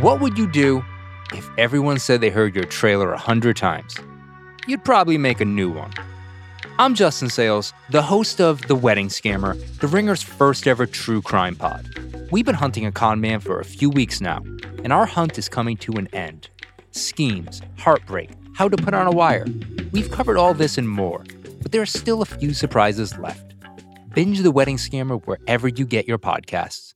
What would you do if everyone said they heard your trailer a hundred times? You'd probably make a new one. I'm Justin Sayles, the host of The Wedding Scammer, The Ringer's first ever true crime pod. We've been hunting a con man for a few weeks now, and our hunt is coming to an end. Schemes, heartbreak, how to put on a wire. We've covered all this and more, but there are still a few surprises left. Binge The Wedding Scammer wherever you get your podcasts.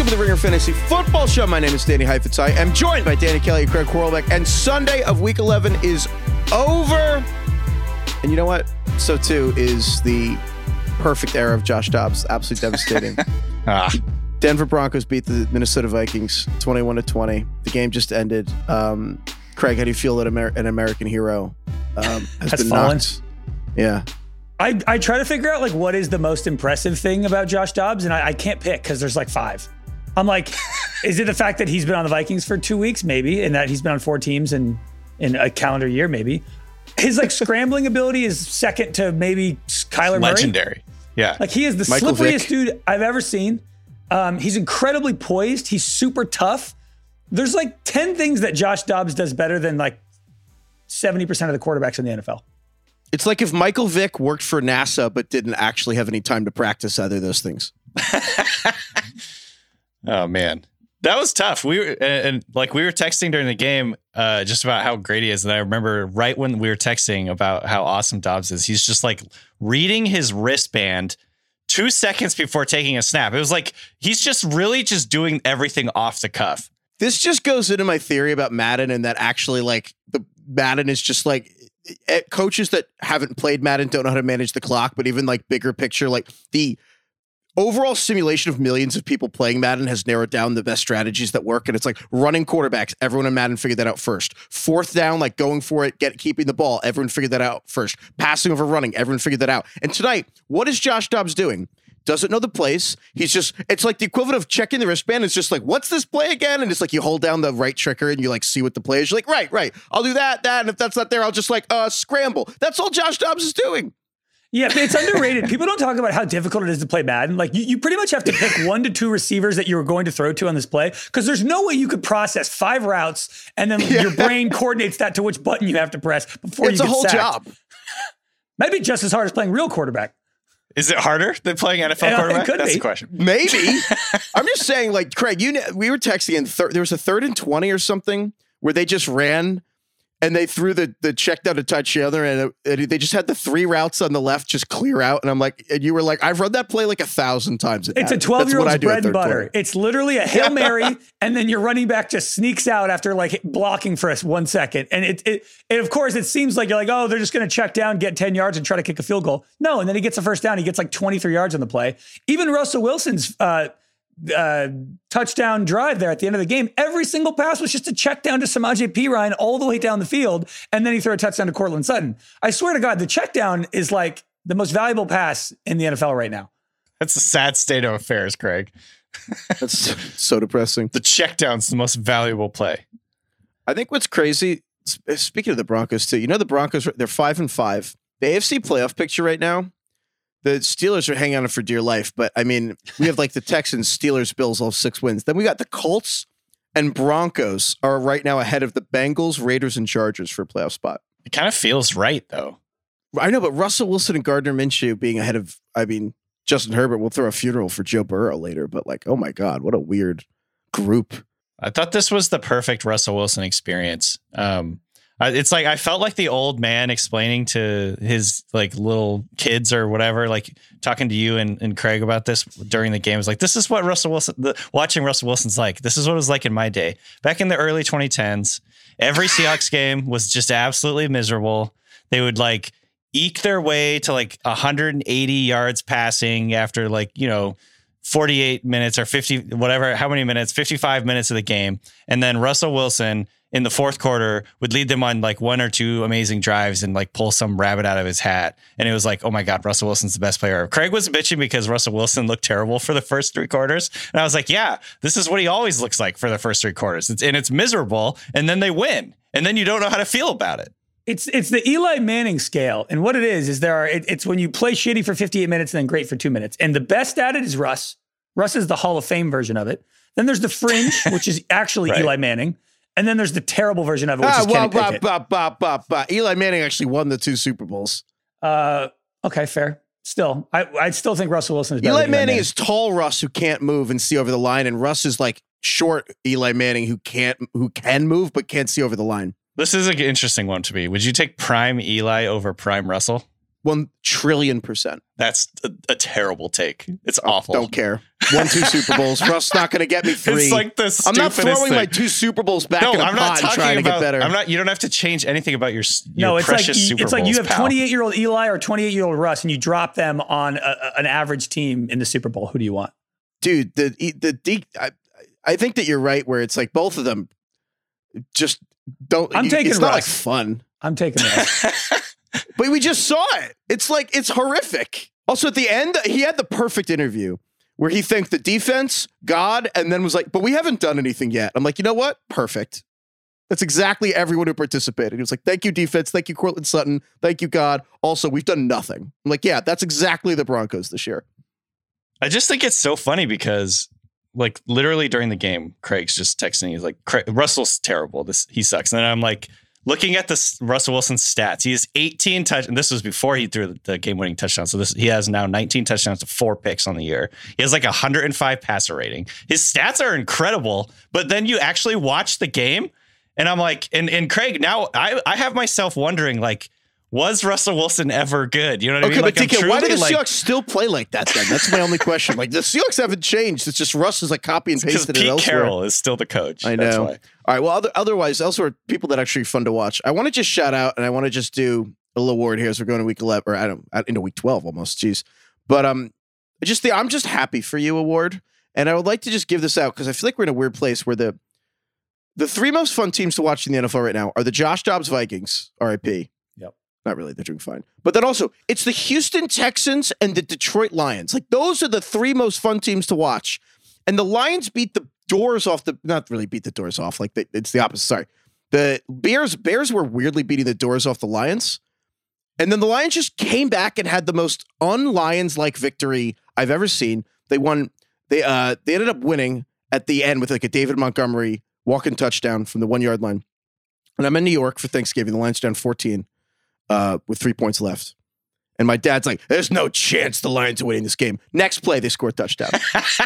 Welcome to the Ringer Fantasy Football Show. My name is Danny Heifetz. I am joined by Danny Kelly and Craig Horlbeck. And Sunday of Week 11 is over. And you know what? So too is the perfect era of Josh Dobbs. Absolutely devastating. Ah, Denver Broncos beat the Minnesota Vikings 21 to 20. The game just ended. Um, Craig, how do you feel that Amer- an American hero um, has, Has been fallen? knocked? Yeah. I, I try to figure out like what is the most impressive thing about Josh Dobbs, and I, I can't pick because there's like five. I'm like, is it the fact that he's been on the Vikings for two weeks, maybe, and that he's been on four teams in in a calendar year, maybe? His like scrambling ability is second to maybe Kyler Murray. legendary. Yeah. Like he is the Michael slipperiest Vick. dude I've ever seen. Um, he's incredibly poised. He's super tough. There's like 10 things that Josh Dobbs does better than like 70% of the quarterbacks in the NFL. It's like if Michael Vick worked for NASA but didn't actually have any time to practice either of those things. oh man, that was tough. We were and, and like we were texting during the game, uh, just about how great he is. And I remember right when we were texting about how awesome Dobbs is, he's just like reading his wristband two seconds before taking a snap. It was like he's just really just doing everything off the cuff. This just goes into my theory about Madden and that actually like the Madden is just like coaches that haven't played Madden don't know how to manage the clock, but even like bigger picture, like the overall simulation of millions of people playing Madden has narrowed down the best strategies that work. And it's like running quarterbacks. Everyone in Madden figured that out first. Fourth down, like going for it, get keeping the ball. Everyone figured that out first. Passing over running. Everyone figured that out. And tonight, what is Josh Dobbs doing? Doesn't know the place. He's just, it's like the equivalent of checking the wristband. It's just like, what's this play again? And it's like you hold down the right trigger and you like see what the play is. You're like, right, right. I'll do that, that. And if that's not there, I'll just like uh scramble. That's all Josh Dobbs is doing. Yeah, but it's underrated. People don't talk about how difficult it is to play Madden. Like you, you pretty much have to pick one to two receivers that you were going to throw to on this play because there's no way you could process five routes and then your brain coordinates that to which button you have to press before It's you a get whole sacked. job. Might be just as hard as playing real quarterback. Is it harder than playing NFL Yeah, uh, quarterback? could That's be. the question. Maybe. I'm just saying, like, Craig, you kn- we were texting and thir- there was a third and 20 or something where they just ran and they threw the, the check down to touch the other and, and they just had the three routes on the left just clear out. And I'm like, and you were like, I've run that play like a thousand times. It's a 12 That's year old's bread and butter. quarter. It's literally a Hail Mary, and then your running back just sneaks out after like blocking for us one second. And it, it, and of course, it seems like you're like, oh, they're just going to check down, get 10 yards, and try to kick a field goal. No, and then he gets a first down. He gets like 23 yards on the play. Even Russell Wilson's uh, uh, touchdown drive there at the end of the game, every single pass was just a check down to Samaje Perine all the way down the field, and then he threw a touchdown to Courtland Sutton. I swear to God, the check down is like the most valuable pass in the NFL right now. That's a sad state of affairs, Craig. That's so depressing. The check down's the most valuable play. I think what's crazy, speaking of the Broncos too, you know the Broncos they're five and five. The AFC playoff picture right now, the Steelers are hanging on for dear life. But I mean, we have like the Texans, Steelers, Bills, all six wins. Then we got the Colts, and Broncos are right now ahead of the Bengals, Raiders, and Chargers for a playoff spot. It kind of feels right though. I know, but Russell Wilson and Gardner Minshew being ahead of, I mean, Justin Herbert will throw a funeral for Joe Burrow later, but like, oh my God, what a weird group. I thought this was the perfect Russell Wilson experience. Um, it's like I felt like the old man explaining to his like little kids or whatever, like talking to you and, and Craig about this during the game. It's like this is what Russell Wilson, the, watching Russell Wilson's like. This is what it was like in my day, back in the early 2010s. Every Seahawks game was just absolutely miserable. They would like eke their way to like 180 yards passing after like you know 48 minutes or 50 whatever how many minutes 55 minutes of the game and then Russell Wilson in the fourth quarter would lead them on like one or two amazing drives and like pull some rabbit out of his hat. And it was like oh my god Russell Wilson's the best player Craig was bitching because Russell Wilson looked terrible for the first three quarters. And I was like yeah this is what he always looks like for the first three quarters. It's, and it's miserable and then they win and then you don't know how to feel about it. It's it's the Eli Manning scale, and what it is is there are it, it's when you play shitty for 58 minutes and then great for two minutes, and the best at it is Russ. Russ is the Hall of Fame version of it. Then there's the fringe, which is actually right. Eli Manning, and then there's the terrible version of it, which ah, is well, Kenny Pickett. Bah, bah, bah, bah, Eli Manning actually won the two Super Bowls. Uh, okay, fair. Still, I I still think Russell Wilson is better. Eli Manning, Manning is tall Russ who can't move and see over the line, and Russ is like short Eli Manning who can't who can move but can't see over the line. This is an interesting one to me. Would you take prime Eli over prime Russell? One trillion percent. That's a, a terrible take. It's oh, awful. Don't care. One, two Super Bowls. Russ not going to get me three. It's like this. I'm not throwing thing. my two Super Bowls back no, in a I'm pot not trying about, to get better. I'm not. You don't have to change anything about your, your no. It's like Super it's like you have 28 year old Eli or 28 year old Russ, and you drop them on a, an average team in the Super Bowl. Who do you want, dude? The the, the I, I think that you're right. Where it's like both of them just don't. I'm taking. It's Russ. not like fun. I'm taking Russ. but we just saw it. It's like it's horrific. Also, at the end, he had the perfect interview where he thanked the defense, God, and then was like, "But we haven't done anything yet." I'm like, you know what? Perfect. That's exactly everyone who participated. He was like, "Thank you, defense. Thank you, Courtland Sutton. Thank you, God. Also, we've done nothing." I'm like, "Yeah, that's exactly the Broncos this year." I just think it's so funny because like literally during the game, Craig's just texting. He's like, Russell's terrible. This he sucks. And I'm like looking at this Russell Wilson stats. He has 18 touch, and this was before he threw the game winning touchdown. So this he has now 19 touchdowns to four picks on the year. He has like 105 passer rating. His stats are incredible. But then you actually watch the game, and I'm like, and and Craig, now I I have myself wondering like was Russell Wilson ever good? You know what okay, I mean? Like, but DK, why do the like, Seahawks still play like that then? That's my only question. Like the Seahawks haven't changed. It's just Russ is like copy and pasted Pete it elsewhere. Carroll is still the coach. I know. All right. Well, other, otherwise, elsewhere, people that are actually fun to watch. I want to just shout out and I want to just do a little award here as we're going to week 11 or I don't know into week 12 almost. Jeez. But um just the I'm just happy for you award. And I would like to just give this out because I feel like we're in a weird place where the the three most fun teams to watch in the NFL right now are the Josh Dobbs Vikings, RIP, not really, they're doing fine. But then also, it's the Houston Texans and the Detroit Lions. Like those are the three most fun teams to watch. And the Lions beat the doors off the not really beat the doors off. Like it's the opposite. Sorry. The Bears Bears were weirdly beating the doors off the Lions. And then the Lions just came back and had the most un-Lions like victory I've ever seen. They won they uh they ended up winning at the end with like a David Montgomery walking touchdown from the 1 yard line. And I'm in New York for Thanksgiving. The Lions down 14 uh, with three points left. And my dad's like, there's no chance the Lions are winning this game. Next play, they score a touchdown.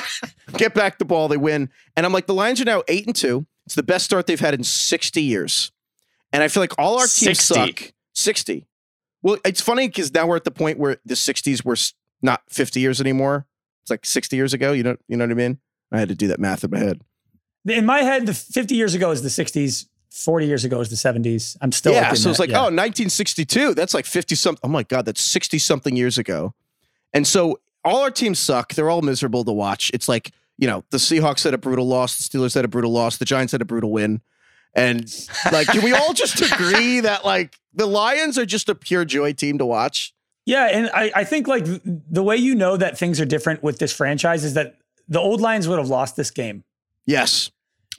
Get back the ball, they win. And I'm like, the Lions are now eight and two. It's the best start they've had in 60 years. And I feel like all our teams 60. suck. 60. Well, it's funny because now we're at the point where the 60s were not 50 years anymore. It's like 60 years ago. You know, you know what I mean? I had to do that math in my head. In my head, the 50 years ago is the 60s. 40 years ago was the 70s. I'm still yeah. So it's like, yeah. oh, 1962. That's like 50 something. Oh my God, that's 60 something years ago. And so all our teams suck. They're all miserable to watch. It's like, you know, the Seahawks had a brutal loss, the Steelers had a brutal loss, the Giants had a brutal win. And like, can we all just agree that like the Lions are just a pure joy team to watch? Yeah. And I, I think like the way you know that things are different with this franchise is that the old Lions would have lost this game. Yes.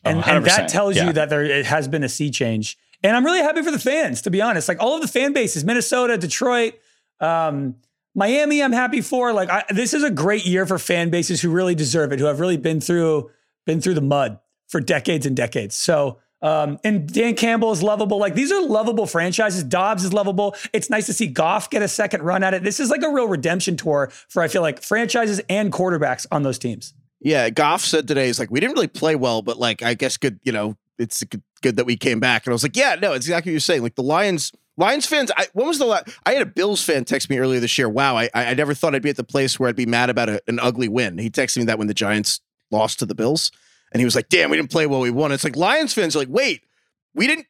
And, oh, and that tells yeah. you that there it has been a sea change. And I'm really happy for the fans, to be honest. Like all of the fan bases, Minnesota, Detroit, um, Miami, I'm happy for. Like I, this is a great year for fan bases who really deserve it, who have really been through been through the mud for decades and decades. So, um, and Dan Campbell is lovable. Like these are lovable franchises. Dobbs is lovable. It's nice to see Goff get a second run at it. This is like a real redemption tour for I feel like franchises and quarterbacks on those teams. Yeah, Goff said today, he's like, we didn't really play well, but like, I guess good, you know, it's good, that we came back. And I was like, yeah, no, it's exactly what you're saying. Like the Lions, Lions fans, I, when was the last? I had a Bills fan text me earlier this year. Wow, I, I never thought I'd be at the place where I'd be mad about a, an ugly win. He texted me that when the Giants lost to the Bills, and he was like, damn, we didn't play well, we won. It's like Lions fans are like, wait, we didn't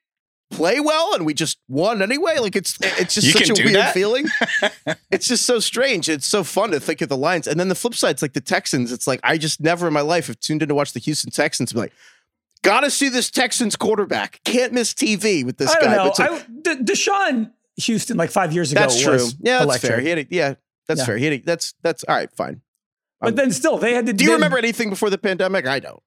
play well and we just won anyway. Like it's it's just You such a weird that? feeling. it's just so strange. It's so fun to think of the Lions. And then the flip side, it's like the Texans. It's like I just never in my life have tuned in to watch the Houston Texans. and Be like, gotta see this Texans quarterback. Can't miss TV with this I don't guy. know. But it's like, I, De- Deshaun Houston like five years ago. that's true. was Yeah, that's electric. fair. He had a, yeah, that's Yeah. fair. He had a, that's that's all right. Fine. But then still, they had to. Do you they- remember anything before the pandemic? I don't.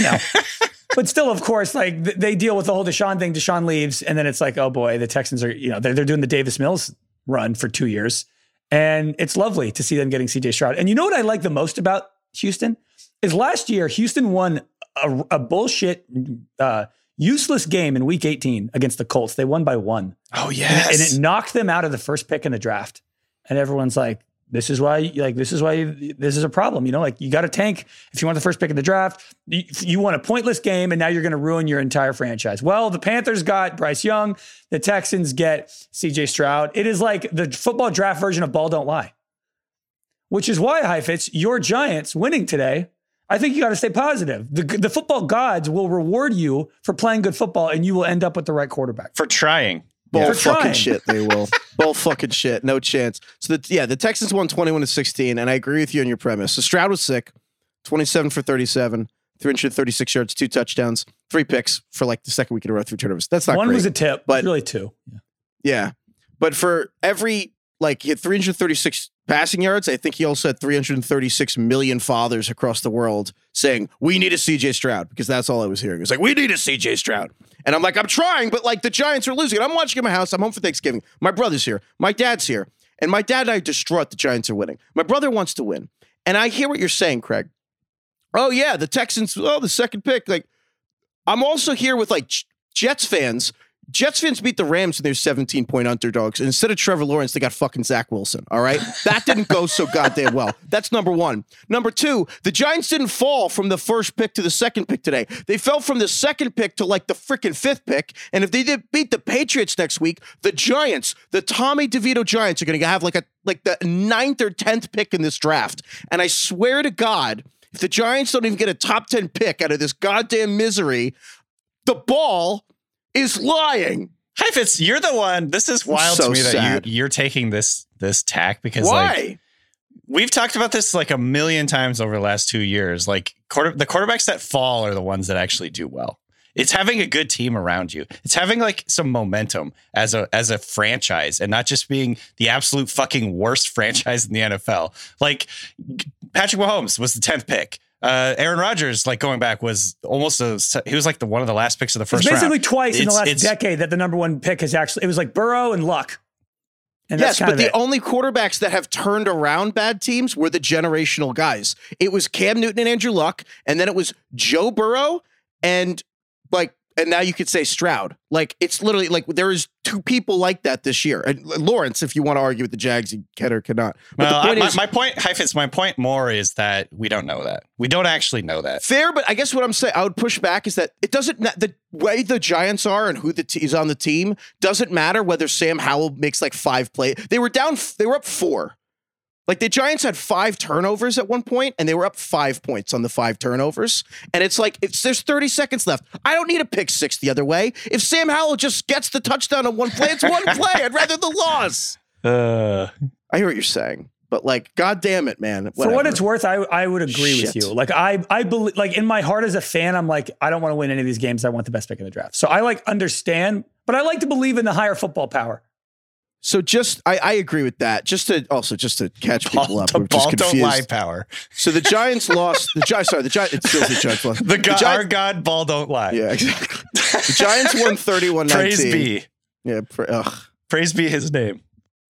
No. but still, of course, like th- they deal with the whole Deshaun thing. Deshaun leaves, and then it's like, oh boy, the Texans are, you know, they're, they're doing the Davis Mills run for two years. And it's lovely to see them getting CJ Stroud. And you know what I like the most about Houston is last year, Houston won a, a bullshit, uh, useless game in week 18 against the Colts. They won by one. Oh And, yes. and it knocked them out of the first pick in the draft. And everyone's like, this is why, like, this is why this is a problem. You know, like, you got to tank if you want the first pick in the draft. You, you want a pointless game, and now you're going to ruin your entire franchise. Well, the Panthers got Bryce Young, the Texans get CJ Stroud. It is like the football draft version of Ball Don't Lie, which is why, Heifetz, your Giants winning today. I think you got to stay positive. The, the football gods will reward you for playing good football, and you will end up with the right quarterback. for trying. Bull For fucking trying. shit, they will. Bull fucking shit. No chance. So the, yeah, the Texans won 21 to 16, and I agree with you on your premise. So Stroud was sick, 27 for 37, 336 yards, two touchdowns, three picks for like the second week in a row, three turnovers. That's not One great. was a tip, but- but really two. yeah. But for every like he had 336 passing yards, I think he also had 336 million fathers across the world saying, "We need a CJ Stroud," because that's all I was hearing. It was like, "We need a CJ Stroud." And I'm like, I'm trying, but like the Giants are losing. And I'm watching at my house. I'm home for Thanksgiving. My brother's here. My dad's here. And my dad and I distraught the Giants are winning. My brother wants to win. And I hear what you're saying, Craig. Oh, yeah, the Texans, oh, the second pick. Like, I'm also here with like Jets fans. Jets fans beat the Rams and they're 17 point underdogs. And instead of Trevor Lawrence, they got fucking Zach Wilson. All right. That didn't go so goddamn well. That's number one. Number two, the Giants didn't fall from the first pick to the second pick today. They fell from the second pick to like the freaking fifth pick. And if they did beat the Patriots next week, the Giants, the Tommy DeVito Giants, are going to have like a like the ninth or tenth pick in this draft. And I swear to God, if the Giants don't even get a top 10 pick out of this goddamn misery, the ball is lying. Heifetz, you're the one. This is wild so to me sad. that you, you're taking this this tack because Why? like we've talked about this like a million times over the last two years. Like quarter, the quarterbacks that fall are the ones that actually do well. It's having a good team around you. It's having like some momentum as a as a franchise and not just being the absolute fucking worst franchise in the NFL. Like Patrick Mahomes was the 10th pick. Uh, Aaron Rodgers, like going back, was almost a he was like the one of the last picks of the first It's basically round. twice in the last decade that the number one pick has actually. It was like Burrow and Luck. And yes, but the it. only quarterbacks that have turned around bad teams were the generational guys. It was Cam Newton and Andrew Luck, and then it was Joe Burrow and like and now you could say Stroud. Like it's literally like there is two people like that this year. And uh, Lawrence, if you want to argue with the Jags, you can or cannot. But Well, the I, my, is my point, Heifetz, my point more is that we don't know that. We don't actually know that. fair, but I guess what I'm saying, I would push back is that it doesn't the way the Giants are and who the t- is on the team doesn't matter whether Sam Howell makes like five plays. They were down, they were up four. Like the Giants had five turnovers at one point, and they were up five points on the five turnovers. And it's like it's there's 30 seconds left. I don't need a pick six the other way. If Sam Howell just gets the touchdown on one play, it's one play. I'd rather the loss. Uh, I hear what you're saying, but like, god damn it, man. For what it's worth, I I would agree Shit. with you. Like I I believe like in my heart as a fan, I'm like I don't want to win any of these games. I want the best pick in the draft. So I like understand, but I like to believe in the higher football power. So just I, I agree with that. Just to also just to catch people up, the we're just ball don't lie power. So the Giants lost. The Giants, sorry, the Giants. It's still the Giants lost. The God, Gi- our God, ball don't lie. yeah, exactly. The Giants won 31 Praise be. Yeah, pra-. Praise be his name.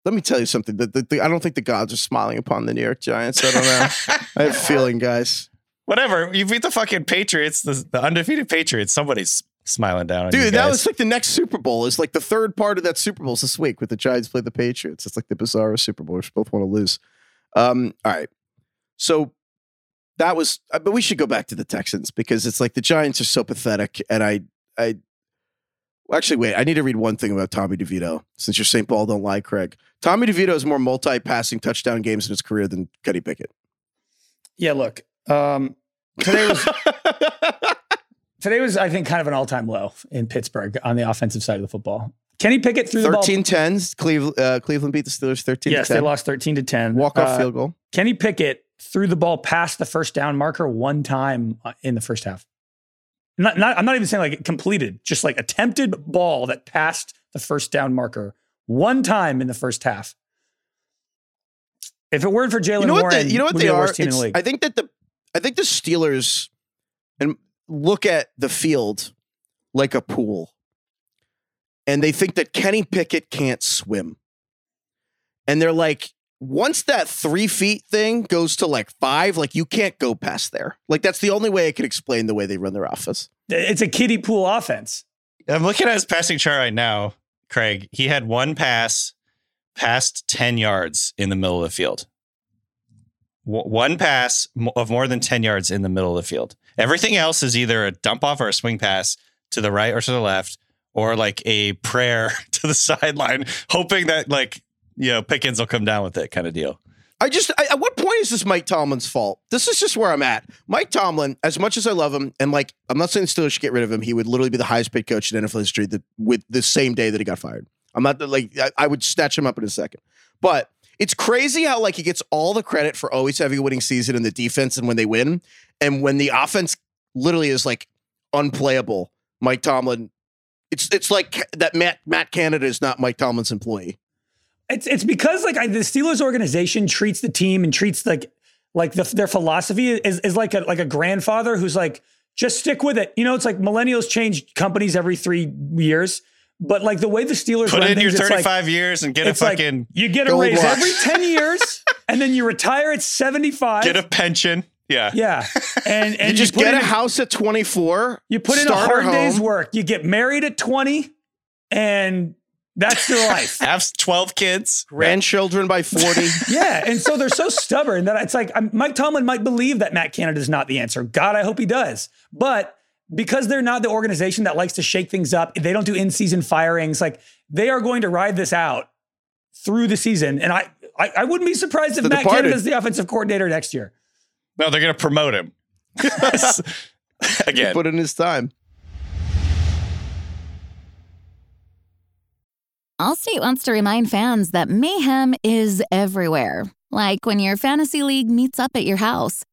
Let me tell you something. The, the, the, I don't think the gods are smiling upon the New York Giants. I don't know. I have a feeling, guys. Whatever. You beat the fucking Patriots, the, the undefeated Patriots. Somebody's smiling down on you Dude, that guys. was like the next Super Bowl. Is like the third part of that Super Bowl is this week with the Giants play the Patriots. It's like the bizarre Super Bowl. We both want to lose. Um, all right. So that was, uh, but we should go back to the Texans because it's like the Giants are so pathetic. And I, I, well, actually, wait, I need to read one thing about Tommy DeVito since you're St. Paul don't lie, Craig. Tommy DeVito has more multi passing touchdown games in his career than Kenny Pickett. Yeah, look. Um, today was today was I think kind of an all time low in Pittsburgh on the offensive side of the football. Kenny Pickett threw the ball. 13 10s. Cleveland, uh, Cleveland beat the Steelers 13 Yes, 10. they lost thirteen to ten. Walk off Uh, field goal. Kenny Pickett threw the ball past the first down marker one time uh, in the first half. Not, not, I'm not even saying like it completed, just like attempted ball that passed the first down marker one time in the first half. If it weren't for Jaylen you know what Warren, they, you know what they the are worst team in the It's- league. i think that the i think the steelers and look at the field like a pool and they think that kenny pickett can't swim and they're like once that three feet thing goes to like five like you can't go past there like that's the only way i can explain the way they run their office it's a kiddie pool offense. I'm looking at his passing chart right now, Craig. He had one pass past 10 yards in the middle of the field. W- one pass of more than 10 yards in the middle of the field. Everything else is either a dump off or a swing pass to the right or to the left, or like a prayer to the sideline, hoping that, like, you know, Pickens will come down with it kind of deal. I just, I, at what point is this Mike Tomlin's fault? This is just where I'm at. Mike Tomlin, as much as I love him, and like, I'm not saying the Steelers should get rid of him. He would literally be the highest paid coach in NFL history the, with the same day that he got fired. I'm not like, I, I would snatch him up in a second. But it's crazy how like he gets all the credit for always having a winning season in the defense and when they win. And when the offense literally is like unplayable, Mike Tomlin, it's it's like that Matt Matt Canada is not Mike Tomlin's employee. It's it's because like I, the Steelers organization treats the team and treats like like the, their philosophy is is like a like a grandfather who's like just stick with it. You know, it's like millennials change companies every three years, but like the way the Steelers Put run in your things, it's like- 35 years and get a it's like fucking, you get a raise watch. every ten years, and then you retire at seventy five. get a pension. Yeah. yeah, and and you just put get in a house at 24. You put in a hard day's work. You get married at twenty, and that's your life. Have 12 kids. grandchildren by 40. Yeah, and so they're so stubborn that it's like um, Mike Tomlin might believe that Matt Canada is not the answer. God, I hope he does. But because they're not the organization that likes to shake things up, they don't do in-season firings. Like they are going to ride this out through the season, and I I, I wouldn't be surprised if The Matt Departed. Canada is the offensive coordinator next year. No, they're going to promote him. Again. Put in his time. Allstate wants to remind fans that mayhem is everywhere. Like when your fantasy league meets up at your house.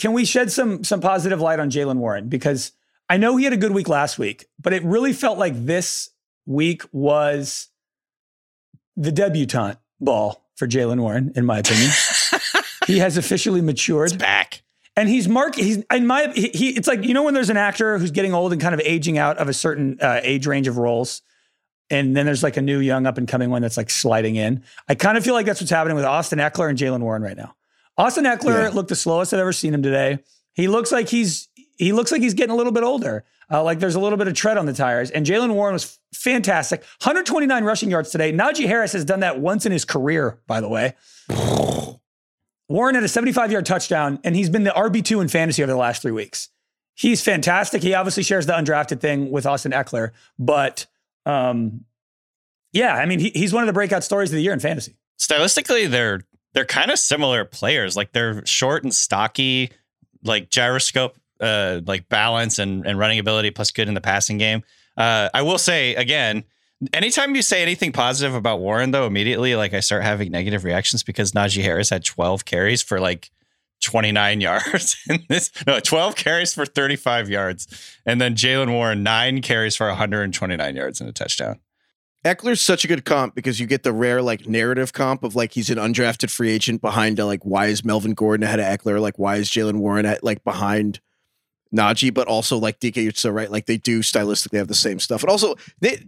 Can we shed some some positive light on Jaylen Warren? Because I know he had a good week last week, but it really felt like this week was the debutante ball for Jaylen Warren, in my opinion. he has officially matured. Back. and he's mark he's in my he, he it's like you know when there's an actor who's getting old and kind of aging out of a certain uh, age range of roles and then there's like a new young up and coming one that's like sliding in i kind of feel like that's what's happening with austin ekeler and jaylen warren right now austin ekeler Yeah. looked the slowest i've ever seen him today he looks like he's he looks like he's getting a little bit older uh, like there's a little bit of tread on the tires and jaylen warren was fantastic 129 rushing yards today najee harris has done that once in his career by the way Warren had a 75 yard touchdown, and he's been the RB2 in fantasy over the last three weeks. He's fantastic. He obviously shares the undrafted thing with Austin Ekeler, but um, Yeah, I mean, he, he's one of the breakout stories of the year in fantasy. Stylistically, they're they're kind of similar players. Like they're short and stocky, like gyroscope, uh, like balance and and running ability, plus good in the passing game. Uh, I will say again, anytime you say anything positive about Warren, though, immediately like I start having negative reactions because Najee Harris had 12 carries for like 29 yards in this. No, 12 carries for 35 yards, and then Jaylen Warren nine carries for 129 yards and a touchdown. Ekeler's such a good comp because you get the rare like narrative comp of like he's an undrafted free agent behind uh, like why is Melvin Gordon ahead of Ekeler? Like why is Jaylen Warren at like behind Najee? But also like DK, you're so right. Like they do stylistically have the same stuff. And also they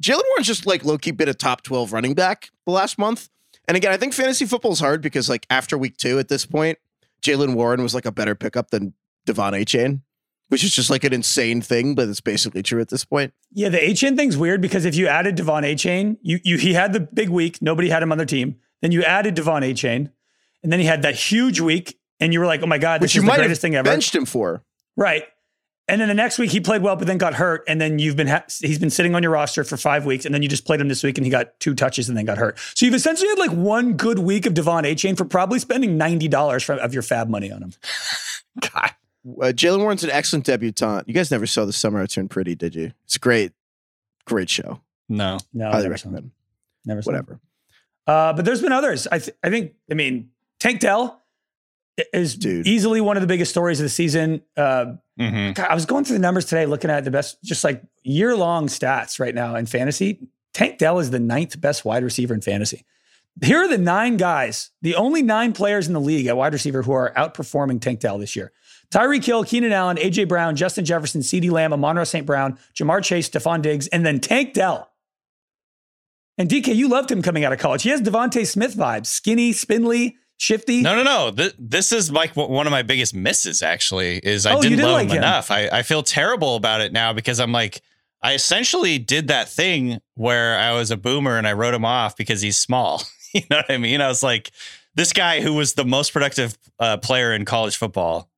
Jaylen Warren's just like low key been a top 12 running back the last month. And again, I think fantasy football is hard because like after week two at this point, Jaylen Warren was like a better pickup than De'Von Achane which is just like an insane thing, but it's basically true at this point. Yeah, the Achane thing's weird because if you added De'Von Achane, you you he had the big week, nobody had him on their team. Then you added De'Von Achane, and then he had that huge week, and you were like, oh my god, this which is the greatest thing ever. benched him for. Right. And then the next week he played well, but then got hurt. And then you've been ha- he's been sitting on your roster for five weeks, and then you just played him this week, and he got two touches and then got hurt. So you've essentially had like one good week of De'Von Achane for probably spending ninety dollars of your fab money on him. God. Uh, Jaylen Warren's an excellent debutante. You guys never saw The Summer I Turned Pretty, did you? It's a great, great show. No. No, Highly never saw him. recommend. Never saw. Whatever. Uh, but there's been others. I th- I think. I mean, Tank Dell is Dude. easily one of the biggest stories of the season. Uh, hmm God, I was going through the numbers today, looking at the best, just like year long stats right now in fantasy. Tank Dell is the ninth best wide receiver in fantasy. Here are the nine guys, the only nine players in the league at wide receiver who are outperforming Tank Dell this year. Tyreek Hill, Keenan Allen, AJ Brown, Justin Jefferson, CeeDee Lamb, Amon St. Brown, Ja'Marr Chase, Stefon Diggs, and then Tank Dell. And DK, you loved him coming out of college. He has DeVonta Smith vibes, skinny, spindly, shifty. No, no, no. Th- this is like w- one of my biggest misses. Actually, is I Oh, didn't did love like him him. enough. I, I feel terrible about it now because I'm like, I essentially did that thing where I was a boomer and I wrote him off because he's small. you know what I mean? I was like, this guy who was the most productive uh, player in college football,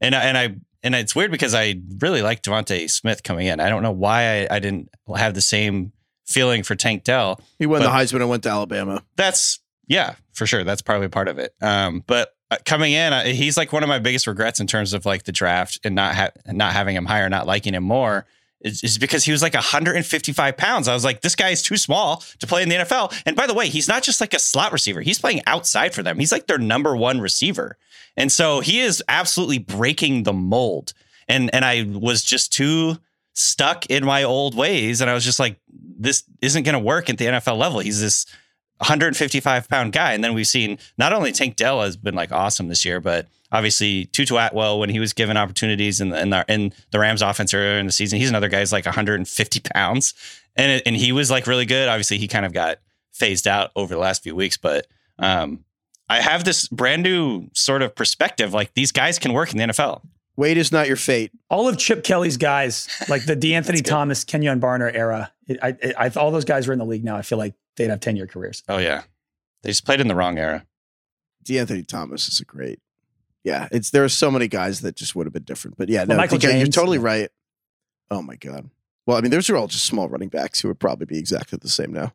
and I- and I and it's weird because I really like DeVonta Smith coming in. I don't know why I, I didn't have the same feeling for Tank Dell. He won the Heisman and went to Alabama. That's yeah, for sure. That's probably part of it. Um, but uh, coming in, uh, he's like one of my biggest regrets in terms of like the draft and not ha- not having him higher, not liking him more. Is, is because he was like 155 pounds. I was like, this guy is too small to play in the NFL. And by the way, he's not just like a slot receiver. He's playing outside for them. He's like their number one receiver. And so he is absolutely breaking the mold. And and I was just too stuck in my old ways. And I was just like, this isn't going to work at the NFL level. He's this 155 pound guy. And then we've seen not only Tank Dell has been like awesome this year, but obviously Tutu Atwell when he was given opportunities in the in the, in the Rams offense earlier in the season, he's another guy who's like 150 pounds, and it, and he was like really good. Obviously, he kind of got phased out over the last few weeks, but um, I have this brand new sort of perspective. Like these guys can work in the NFL. Weight is not your fate. all of Chip Kelly's guys, like the De'Anthony Thomas, Kenjon Barner era, it, I, I, I, all those guys are in the league now. I feel like they'd have 10 year careers. Oh yeah, they just played in the wrong era. De'Anthony Thomas is a great. Yeah, it's there are so many guys that just would have been different. But yeah, Well, no, Michael DK, you're totally right. Oh my god. Well, I mean, those are all just small running backs who would probably be exactly the same now.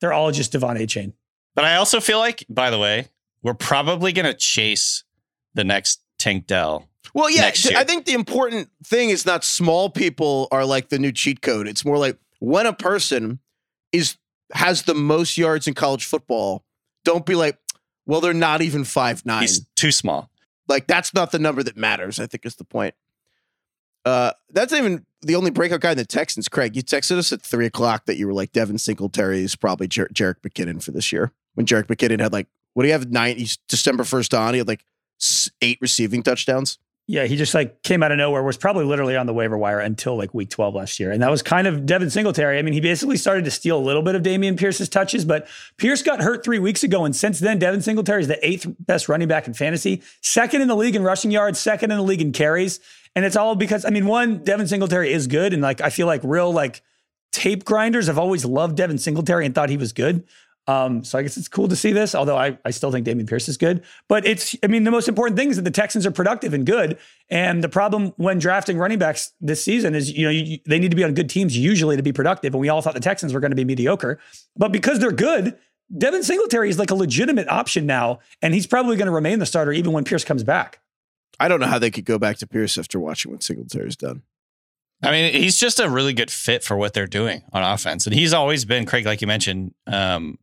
They're all just De'Von Achane. But I also feel like, by the way, we're probably gonna chase the next Tank Dell. Well, yeah, I think the important thing is not small people are like the new cheat code. It's more like when a person is has the most yards in college football, don't be like, well, they're not even five nine. He's too small. Like that's not the number that matters. I think is the point. Uh, that's not even the only breakout guy in the Texans. Craig, you texted us at three o'clock that you were like Devin Singletary is probably Jer- Jerick McKinnon for this year. When Jerick McKinnon had like, what do you have? Nine. December first on. He had like eight receiving touchdowns. Yeah, he just like came out of nowhere, was probably literally on the waiver wire until like week 12 last year. And that was kind of Devin Singletary. I mean, he basically started to steal a little bit of Dameon Pierce's touches, but Pierce got hurt three weeks ago. And since then, Devin Singletary is the eighth best running back in fantasy, second in the league in rushing yards, second in the league in carries. And it's all because, I mean, one, Devin Singletary is good. And like, I feel like real like tape grinders have always loved Devin Singletary and thought he was good. Um, so I guess it's cool to see this, although I, I still think Dameon Pierce is good. But it's, I mean, the most important thing is that the Texans are productive and good. And the problem when drafting running backs this season is, you know, you, they need to be on good teams usually to be productive. And we all thought the Texans were going to be mediocre. But because they're good, Devin Singletary is like a legitimate option now. And he's probably going to remain the starter even when Pierce comes back. I don't know how they could go back to Pierce after watching what Singletary's done. I mean, he's just a really good fit for what they're doing on offense. And he's always been, Craig, like you mentioned, um,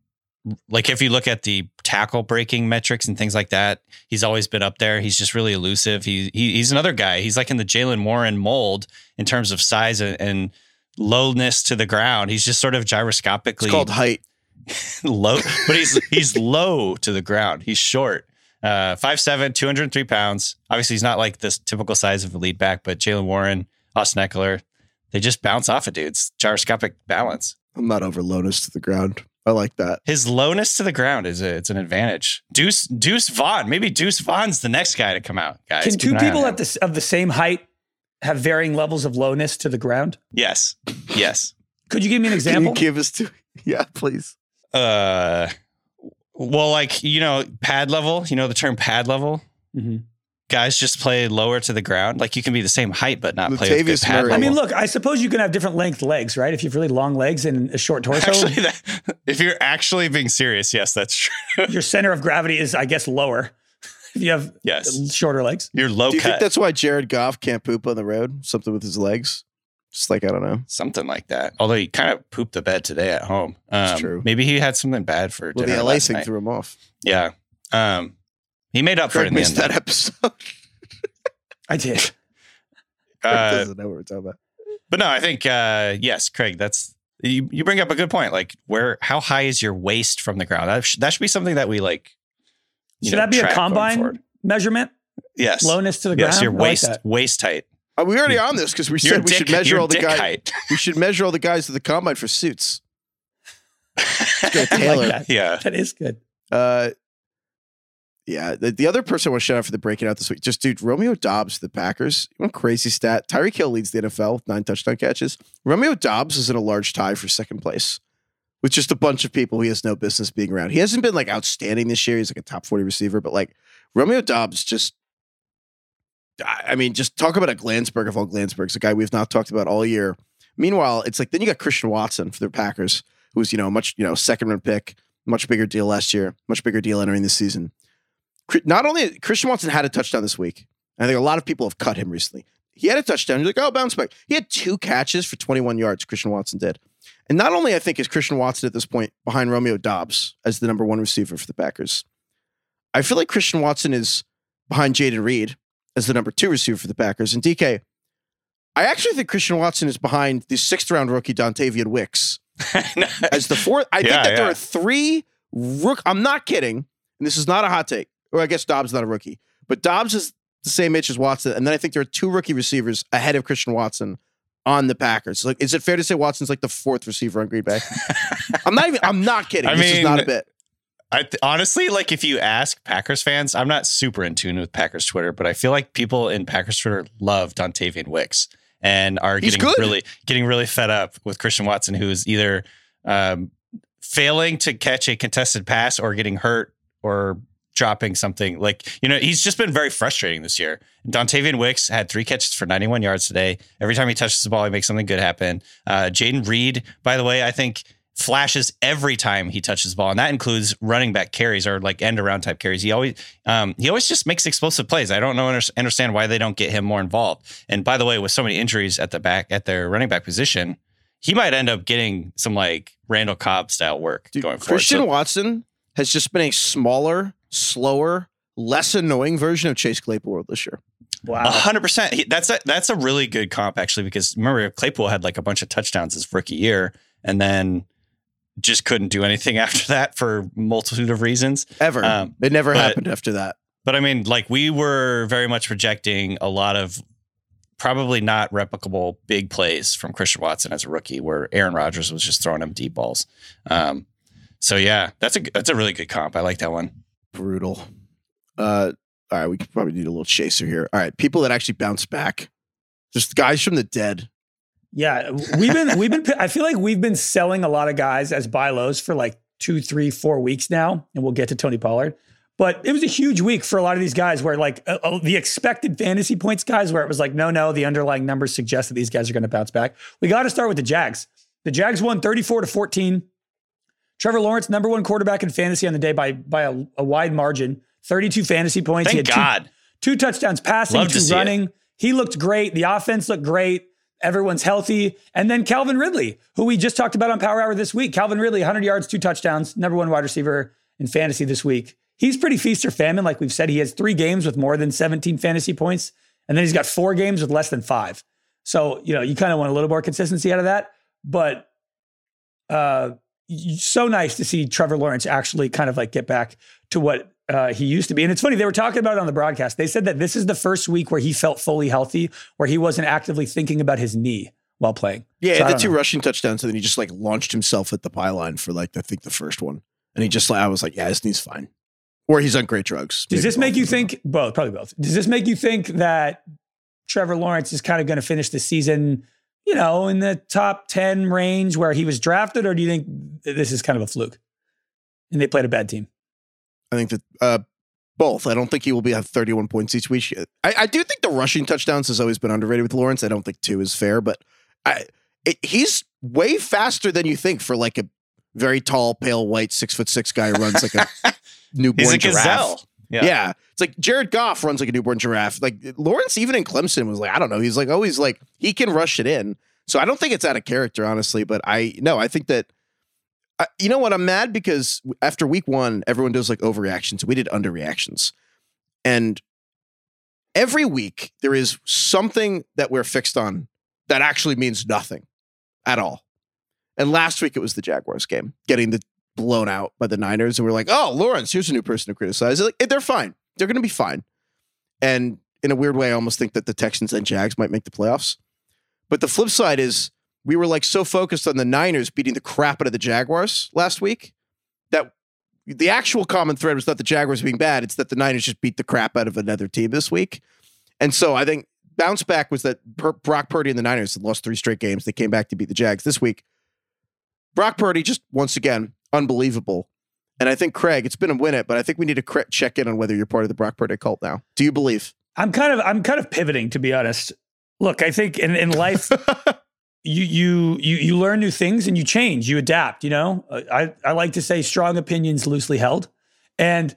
like if you look at the tackle breaking metrics and things like that, he's always been up there. He's just really elusive. He, he he's another guy. He's like in the Jaylen Warren mold in terms of size and, and lowness to the ground. He's just sort of gyroscopically It's called height. low, but he's he's low to the ground. He's short. Uh, 5'7", 203 pounds. Obviously, he's not like this typical size of a lead back, but Jaylen Warren, Austin Ekeler, they just bounce off of dudes. Gyroscopic balance. I'm not over lowness to the ground. I like that. His lowness to the ground is a, it's an advantage. Deuce Deuce Vaughn, maybe Deuce Vaughn's the next guy to come out, guys. Can Keep two an eye on people at this of the same height have varying levels of lowness to the ground? Yes, yes. Could you give me an Can example? you give us two? Yeah, please. Uh, well, like you know, pad level. You know the term pad level. Mhm. Guys just play lower to the ground. Like you can be the same height, but not play with good pad Murray. I mean, look, I suppose you can have different length legs, right? If you have really long legs and a short torso, Actually, that, if you're actually being serious, yes, that's true. your center of gravity is, I guess, lower. if you have Yes. shorter legs. You're low Do you cut, think that's why Jared Goff can't poop on the road? Something with his legs? Just like I don't know. something like that. Although he kind of pooped the bed today at home. Um, It's true. Maybe he had something bad for Well, dinner the LA thing night. threw him off. Yeah. Um, he made up for it Craig in the missed end. that episode. I did. Craig Uh, doesn't know what we're talking about. but no, I think uh, yes, Craig. That's you. You bring up a good point. Like where, how high is your waist from the ground? That, sh- that should be something that we like. Should know, that be a track combine measurement? Yes. Lowness to the yes, ground? Yes, your I like waist waist height. Are we already on this? Because we Your said we dick, should measure all the guys. We should measure all the guys to the combine for suits. I Taylor. like that. yeah. That is good. Uh, yeah. The, the other person I want to shout out for the breaking out this week, just dude, Romeo Doubs, the Packers. One crazy stat. Tyreek Hill leads the NFL with nine touchdown catches. Romeo Doubs is in a large tie for second place with just a bunch of people he has no business being around. He hasn't been like outstanding this year. He's like a top 40 receiver, but like Romeo Doubs just I mean, just talk about a Glansberg of all Glansbergs, a guy we've not talked about all year. Meanwhile, it's like then you got Christian Watson for the Packers, who's you know much you know second round pick, much bigger deal last year, much bigger deal entering this season. Not only Christian Watson had a touchdown this week, and I think a lot of people have cut him recently. He had a touchdown. You're like, oh, bounce back. He had two catches for 21 yards. Christian Watson did, and not only I think is Christian Watson at this point behind Romeo Doubs as the number one receiver for the Packers. I feel like Christian Watson is behind Jayden Reed as the number two receiver for the Packers. And DK, I actually think Christian Watson is behind the sixth round rookie Dontayvion Wicks as the fourth. I think Yeah, that there are three rook. I'm not kidding. And this is not a hot take. Or I guess Doubs is not a rookie, but Doubs is the same age as Watson. And then I think there are two rookie receivers ahead of Christian Watson on the Packers. Like, is it fair to say Watson's like the fourth receiver on Green Bay? I'm not even. I'm not kidding. I this is mean, not a bit. I th- honestly like if you ask Packers fans, I'm not super in tune with Packers Twitter, but I feel like people in Packers Twitter love Dontayvion Wicks and are He's getting good. really getting really fed up with Christian Watson, who is either um, failing to catch a contested pass or getting hurt or dropping something. Like you know, he's just been very frustrating this year. Dontayvion Wicks had three catches for 91 yards today. Every time he touches the ball, he makes something good happen. Uh, Jayden Reed, by the way, I think flashes every time he touches the ball, and that includes running back carries or like end around type carries. He always um, he always just makes explosive plays. I don't know understand why they don't get him more involved. And by the way, with so many injuries at the back at their running back position, he might end up getting some like Randall Cobb style work Dude, going forward. Christian So- Watson has just been a smaller, slower, less annoying version of Chase Claypool this year. Wow. A hundred percent. He- That's a that's a really good comp actually because remember Claypool had like a bunch of touchdowns his rookie year and then just couldn't do anything after that for multitude of reasons. Ever. Um, it never but- happened after that. But I mean, like we were very much projecting a lot of probably not replicable big plays from Christian Watson as a rookie, where Aaron Rodgers was just throwing him deep balls. Um, so yeah, that's a that's a really good comp. I like that one. Brutal. Uh, all right, we could probably need a little chaser here. All right, people that actually bounce back. Just guys from the dead. Yeah, we've been we've been I feel like we've been selling a lot of guys as buy lows for like two, three, four weeks now, and we'll get to Tony Pollard. But it was a huge week for a lot of these guys where, like, uh, uh, the expected fantasy points guys, where it was like, no, no, the underlying numbers suggest that these guys are going to bounce back. We got to start with the Jags. The Jags won 34 to 14. Trevor Lawrence, number one quarterback in fantasy on the day by, by a, a wide margin, 32 fantasy points. Thank he God. Two, two touchdowns passing, Love to two see it. running. He looked great. The offense looked great. Everyone's healthy. And then Calvin Ridley, who we just talked about on Power Hour this week. Calvin Ridley, 100 yards, two touchdowns, number one wide receiver in fantasy this week. He's pretty feast or famine. Like we've said, he has three games with more than 17 fantasy points. And then he's got four games with less than five. So, you know, you kind of want a little more consistency out of that. But uh, so nice to see Trevor Lawrence actually kind of like get back to what uh, he used to be. And it's funny, they were talking about it on the broadcast. They said that this is the first week where he felt fully healthy, where he wasn't actively thinking about his knee while playing. Yeah, So the two know. rushing touchdowns, and then he just like launched himself at the pylon for like I think the first one, and he just like I was like, yeah, his knee's fine, or he's on great drugs. Does this make you think both? Probably both. Does this make you think that Trevor Lawrence is kind of going to finish the season, you know, in the top 10 range where he was drafted, or do you think this is kind of a fluke? And they played a bad team. I think that uh, both. I don't think he will be have 31 points each week. I, I do think the rushing touchdowns has always been underrated with Lawrence. I don't think two is fair, but I it, he's way faster than you think for like a very tall, pale, white, six foot six guy runs like a newborn He's a giraffe. gazelle. Yeah. It's like Jared Goff runs like a newborn giraffe. Like Lawrence, even in Clemson, was like, I don't know. He's like always like he can rush it in. So I don't think it's out of character, honestly. But I no, I think that I, you know what? I'm mad because after week one, everyone does like overreactions. We did underreactions, and every week there is something that we're fixed on that actually means nothing at all. And last week it was the Jaguars game, getting the blown out by the Niners, and we're like, "Oh, Lawrence, here's a new person to criticize." Like eh, they're fine; they're going to be fine. And in a weird way, I almost think that the Texans and Jags might make the playoffs. But the flip side is, we were like so focused on the Niners beating the crap out of the Jaguars last week that the actual common thread was not the Jaguars being bad; it's that the Niners just beat the crap out of another team this week. And so I think bounce back was that Brock Purdy and the Niners had lost three straight games. They came back to beat the Jags this week. Brock Purdy just once again unbelievable. And I think Craig, it's been a win it, but I think we need to check in on whether you're part of the Brock Purdy cult now. Do you believe? I'm kind of I'm kind of pivoting to be honest. Look, I think in, in life you you you you learn new things and you change, you adapt, you know? I I like to say strong opinions loosely held. And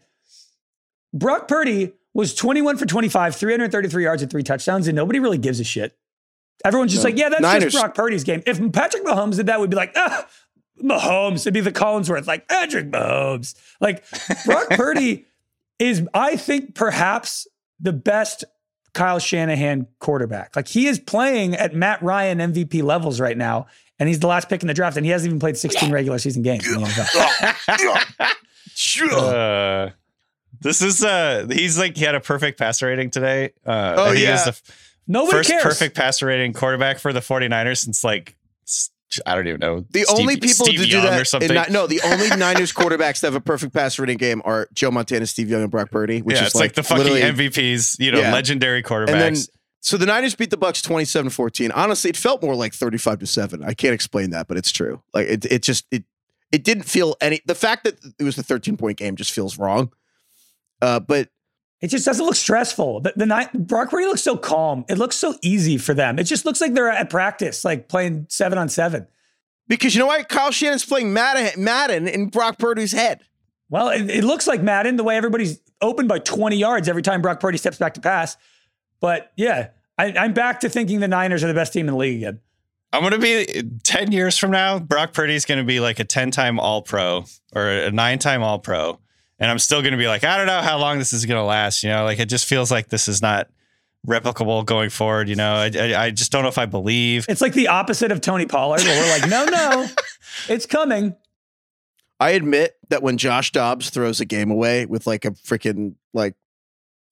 Brock Purdy was 21 for 25, 333 yards and three touchdowns and nobody really gives a shit. Everyone's just No. like, yeah, that's Niners. just Brock Purdy's game. If Patrick Mahomes did that, we'd be like, ah, Mahomes. It'd be the Collinsworth, like Patrick Mahomes. Like Brock Purdy is, I think, perhaps the best Kyle Shanahan quarterback. Like he is playing at Matt Ryan MVP levels right now, and he's the last pick in the draft, and he hasn't even played 16 regular season games in the Uh, this is uh he's like he had a perfect passer rating today. Uh Oh, he yeah. is the f- Nobody first cares. perfect passer rating quarterback for the 49ers since like s- I don't even know. The Steve- only people Steve to do that, or something. in Ni- no, the only Niners quarterbacks that have a perfect passer rating game are Joe Montana, Steve Young, and Brock Purdy, which yeah, is it's like, the fucking MVPs, you know, Yeah. legendary quarterbacks. And then, so the Niners beat the Bucs 27-14. Honestly, it felt more like 35 to 7. I can't explain that, but it's true. Like it it just it it didn't feel any the fact that it was the 13 point game just feels wrong. Uh, but It just doesn't look stressful. The, the night Brock Purdy looks so calm. It looks so easy for them. It just looks like they're at practice, like playing seven on seven. because you know why Kyle Shanahan's playing Madden, Madden in Brock Purdy's head. Well, it, it looks like Madden the way everybody's open by 20 yards every time Brock Purdy steps back to pass. But yeah, I, I'm back to thinking the Niners are the best team in the league again. I'm gonna be 10 years from now, Brock Purdy's gonna be like a 10 time all pro or a nine time all pro. And I'm still gonna be like, I don't know how long this is gonna last. You know, like it just feels like this is not replicable going forward. You know, I, I, I just don't know if I believe. It's like the opposite of Tony Pollard, where we're like, no, no, it's coming. I admit that when Josh Dobbs throws a game away with like a freaking like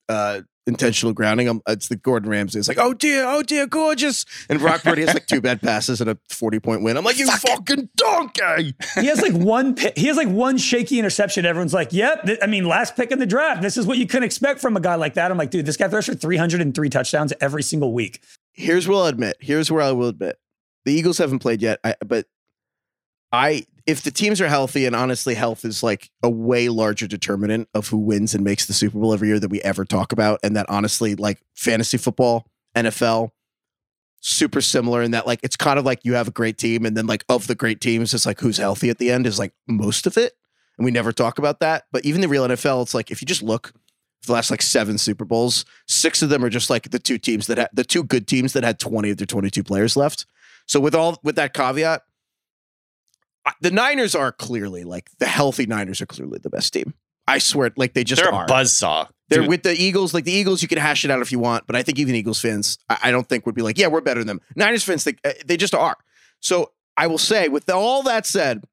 uh intentional grounding, I'm, it's the Gordon Ramsay. It's like, oh dear, oh dear, gorgeous. And Brock Purdy has like two bad passes and a 40 point win. I'm like, you fucking donkey. He has like one he has like one shaky interception. Everyone's like, yep. th- I mean, last pick in the draft. This is what you can expect from a guy like that. I'm like, dude, this guy throws for 303 touchdowns every single week. Here's where I'll admit. Here's where I will admit. The Eagles haven't played yet, I, but I if the teams are healthy, and honestly, health is like a way larger determinant of who wins and makes the Super Bowl every year that we ever talk about. And that honestly, like fantasy football, NFL, super similar in that like it's kind of like you have a great team, and then like of the great teams, it's like who's healthy at the end is like most of it. And we never talk about that. But even the real NFL, it's like if you just look the last like seven Super Bowls, six of them are just like the two teams that had the two good teams that had 20 of their 22 players left. So with all with that caveat, the Niners are clearly like the healthy Niners are clearly the best team. I swear, like they just They're are. a buzzsaw. They're Dude, with the Eagles. Like the Eagles, you can hash it out if you want, but I think even Eagles fans, I, I don't think would be like, yeah, we're better than them. Niners fans, think, uh, they just are. So I will say, with all that said,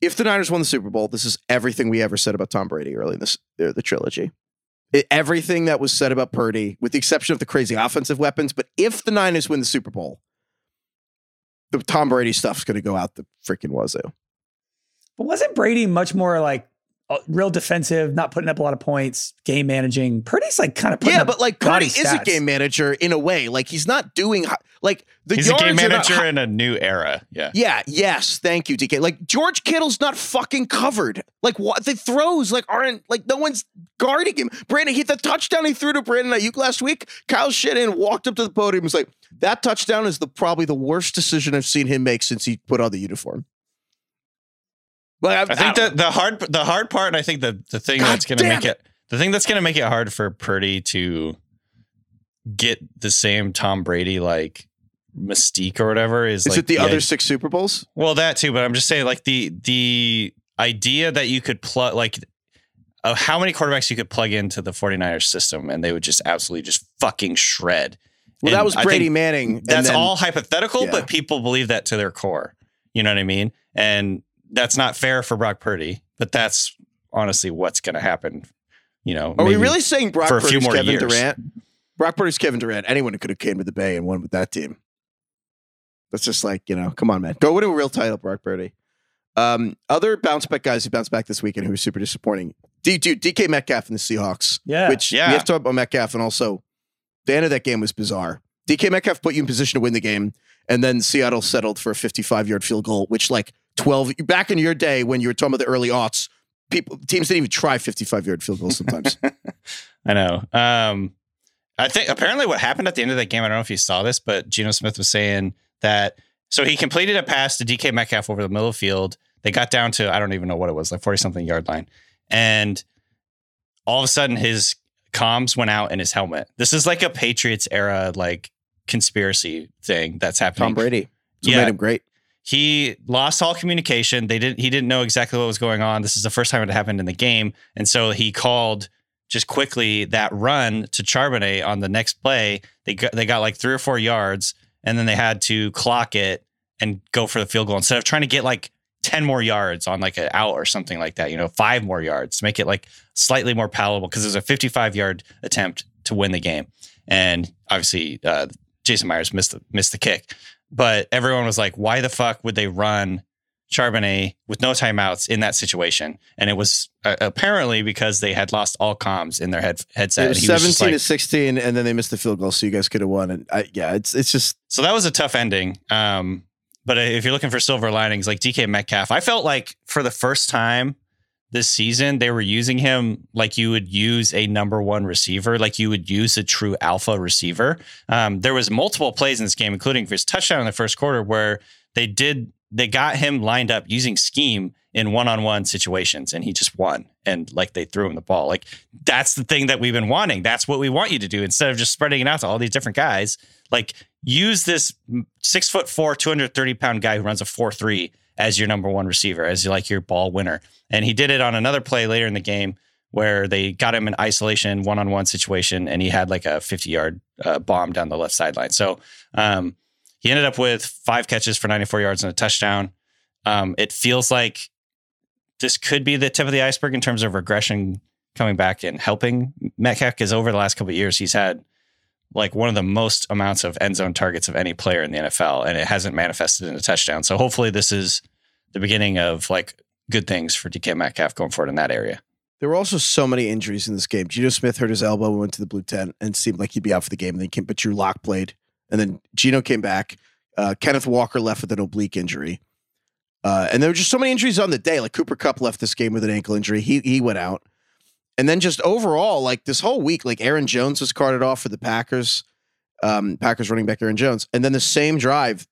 if the Niners won the Super Bowl, this is everything we ever said about Tom Brady early in this uh, the trilogy. It- everything that was said about Purdy, with the exception of the crazy offensive weapons. But if the Niners win the Super Bowl, the Tom Brady stuff's going to go out the freaking wazoo. But wasn't Brady much more like uh, real defensive, not putting up a lot of points, game managing? Purdy's like kind of putting Yeah, up but like gaudy Purdy is a game manager in a way. Like he's not doing like the he's a game yards are not manager in a new era. Yeah. Yeah, yes, thank you, DK. Like George Kittle's not fucking covered. Like what the throws like aren't like no one's guarding him. Brandon, he the touchdown he threw to Brandon Aiyuk last week. Kyle Shanahan walked up to the podium and was like, "That touchdown is the probably the worst decision I've seen him make since he put on the uniform." Like I think that the hard the hard part, and I think the the thing God that's going to make it the thing that's going to make it hard for Purdy to get the same Tom Brady like mystique or whatever is is like it the other i- six Super Bowls? well that too, but I'm just saying like the the idea that you could plug like of how many quarterbacks you could plug into the 49ers system and they would just absolutely just fucking shred. Well, And that was Brady Manning. that's then- all hypothetical, yeah. but people believe that to their core. You know what I mean? And that's not fair for Brock Purdy, but that's honestly what's going to happen. You know, Are we really saying Brock for a few Purdy's more Kevin years. Durant? Brock Purdy's Kevin Durant. Anyone could have came to the Bay and won with that team. That's just like you know, come on, man, go win a real title, Brock Purdy. Um, other bounce back guys who bounced back this weekend who were super disappointing. D, dude, DK Metcalf and the Seahawks. Yeah. which Yeah. we have to talk about Metcalf, and also the end of that game was bizarre. DK Metcalf put you in position to win the game, and then Seattle settled for a 55 yard field goal, which like 12 back in your day when you were talking about the early aughts, people teams didn't even try 55 yard field goals sometimes. I know. Um, I think apparently what happened at the end of that game, I don't know if you saw this, but Geno Smith was saying that so he completed a pass to DK Metcalf over the middle of the field. They got down to I don't even know what it was, like 40 something yard line. And all of a sudden his comms went out in his helmet. This is like a Patriots era like conspiracy thing that's happening. Tom Brady. That's Yeah. made him great. he lost all communication. They didn't. He didn't know exactly what was going on. This is the first time it happened in the game, and so he called just quickly that run to Charbonnet on the next play. They got they got like three or four yards, and then they had to clock it and go for the field goal instead of trying to get like ten more yards on like an out or something like that. You know, five more yards to make it like slightly more palatable because it was a fifty-five yard attempt to win the game, and obviously uh, Jason Myers missed the, missed the kick but everyone was like, why the fuck would they run Charbonnet with no timeouts in that situation? And it was uh, apparently because they had lost all comms in their head headset. It was he was 17 just like- to 16, and then they missed the field goal, so you guys could have won. And I, yeah, it's it's just so that was a tough ending. Um, but if you're looking for silver linings, like DK Metcalf, I felt like for the first time this season, they were using him like you would use a number one receiver, like you would use a true alpha receiver. Um, there was multiple plays in this game, including his touchdown in the first quarter, where they did they got him lined up using scheme in one-on-one situations and he just won and like they threw him the ball. Like that's the thing that we've been wanting. That's what we want you to do. Instead of just spreading it out to all these different guys like use this six foot four 230 pound guy who runs a 4-3 as your number one receiver as like your ball winner. And he did it on another play later in the game where they got him in isolation one-on-one situation and he had like a 50 yard uh, bomb down the left sideline. So um, he ended up with five catches for 94 yards and a touchdown. Um, it feels like this could be the tip of the iceberg in terms of regression coming back and helping Metcalf because over the last couple of years he's had like one of the most amounts of end zone targets of any player in the NFL and it hasn't manifested in a touchdown. So hopefully this is the beginning of like good things for DK Metcalf going forward in that area. There were also so many injuries in this game. Geno Smith hurt his elbow and went to the blue tent and seemed like he'd be out for the game. And then he came, but Drew Lock played, and then Geno came back. Uh, Kenneth Walker left with an oblique injury. Uh, and there were just so many injuries on the day. Like Cooper Kupp left this game with an ankle injury. He he went out. And then just overall, like this whole week, like Aaron Jones was carted off for the Packers, um, Packers running back Aaron Jones. And then the same drive,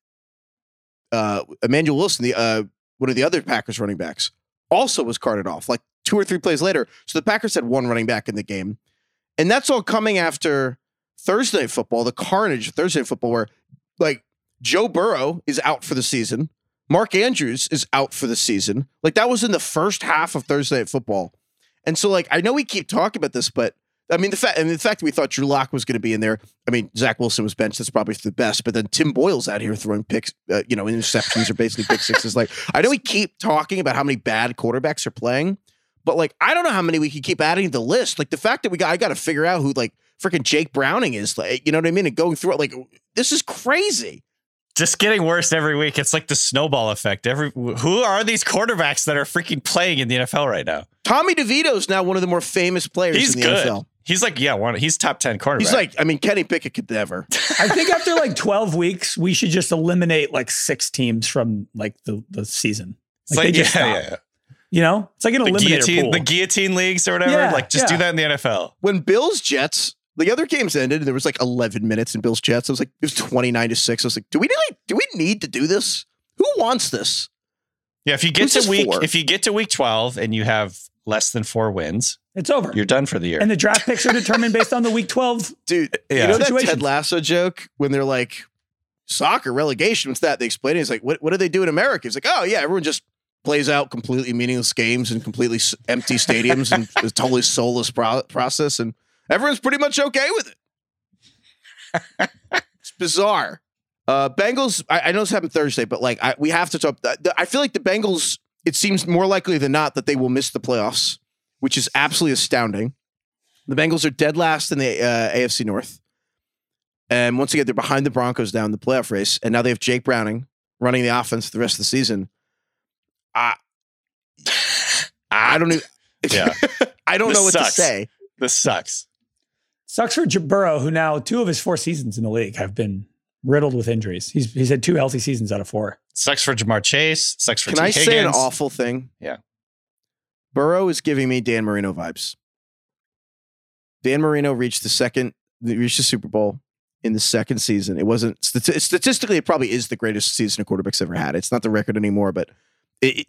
uh, Emanuel Wilson, the uh, one of the other Packers running backs, also was carted off like two or three plays later. So the Packers had one running back in the game. And that's all coming after Thursday football, the carnage of Thursday football, where like Joe Burrow is out for the season. Mark Andrews is out for the season. Like that was in the first half of Thursday night football. And so like I know we keep talking about this, but I mean the fact and the fact we thought Drew Lock was going to be in there. I mean Zach Wilson was benched. That's probably the best. But then Tim Boyle's out here throwing picks, uh, you know, interceptions are basically pick sixes. Like I know we keep talking about how many bad quarterbacks are playing, but like I don't know how many we can keep adding to the list. Like the fact that we got I got to figure out who like freaking Jake Browning is. Like you know what I mean? And going through it like this is crazy just getting worse every week. It's like the snowball effect. Every who are these quarterbacks that are freaking playing in the NFL right now? Tommy DeVito is now one of the more famous players he's in the good. NFL. He's like, yeah, one. He's top ten quarterback. He's like, I mean, Kenny Pickett could never. I think after like 12 weeks, we should just eliminate like six teams from like the, the season. It's Like, like, they just yeah, stop. yeah. You know, it's like an The eliminator guillotine, pool. the guillotine leagues or whatever. Yeah, like, just do that in the NFL. when Bills Jets, the other games ended, and there was like 11 minutes in Bills Jets. I was like, it was 29 to six. I was like, do we really, do we need to do this? Who wants this? Yeah, if you get Who's to week, for? if you get to week twelve and you have less than four wins, it's over. you're done for the year. and the draft picks are determined based on the week 12. Dude, Yeah. you know that Ted Lasso joke when they're like, soccer relegation, what's that? They explain it. It's like, what, what do they do in America? It's like, oh, yeah, everyone just plays out completely meaningless games and completely empty stadiums and it's a totally soulless pro- process. And everyone's pretty much okay with it. it's bizarre. Uh, Bengals, I, I know this happened Thursday, but like, I, we have to talk. the- I feel like the Bengals, it seems more likely than not that they will miss the playoffs, which is absolutely astounding. The Bengals are dead last in the uh, AFC North. And once again, they're behind the Broncos down the playoff race. And now they have Jake Browning running the offense for the rest of the season. I, I don't even, Yeah. I don't This know what sucks. to say. this sucks. Sucks for J- Burrow, who now two of his four seasons in the league have been riddled with injuries. He's he's had two healthy seasons out of four. Sucks for Ja'Marr Chase. Sucks for Can Tee I Higgins. say an awful thing? Yeah. Burrow is giving me Dan Marino vibes. Dan Marino reached the second, reached the Super Bowl in the second season. It wasn't stati- statistically, it probably is the greatest season a quarterback's ever had. It's not the record anymore, but it, it-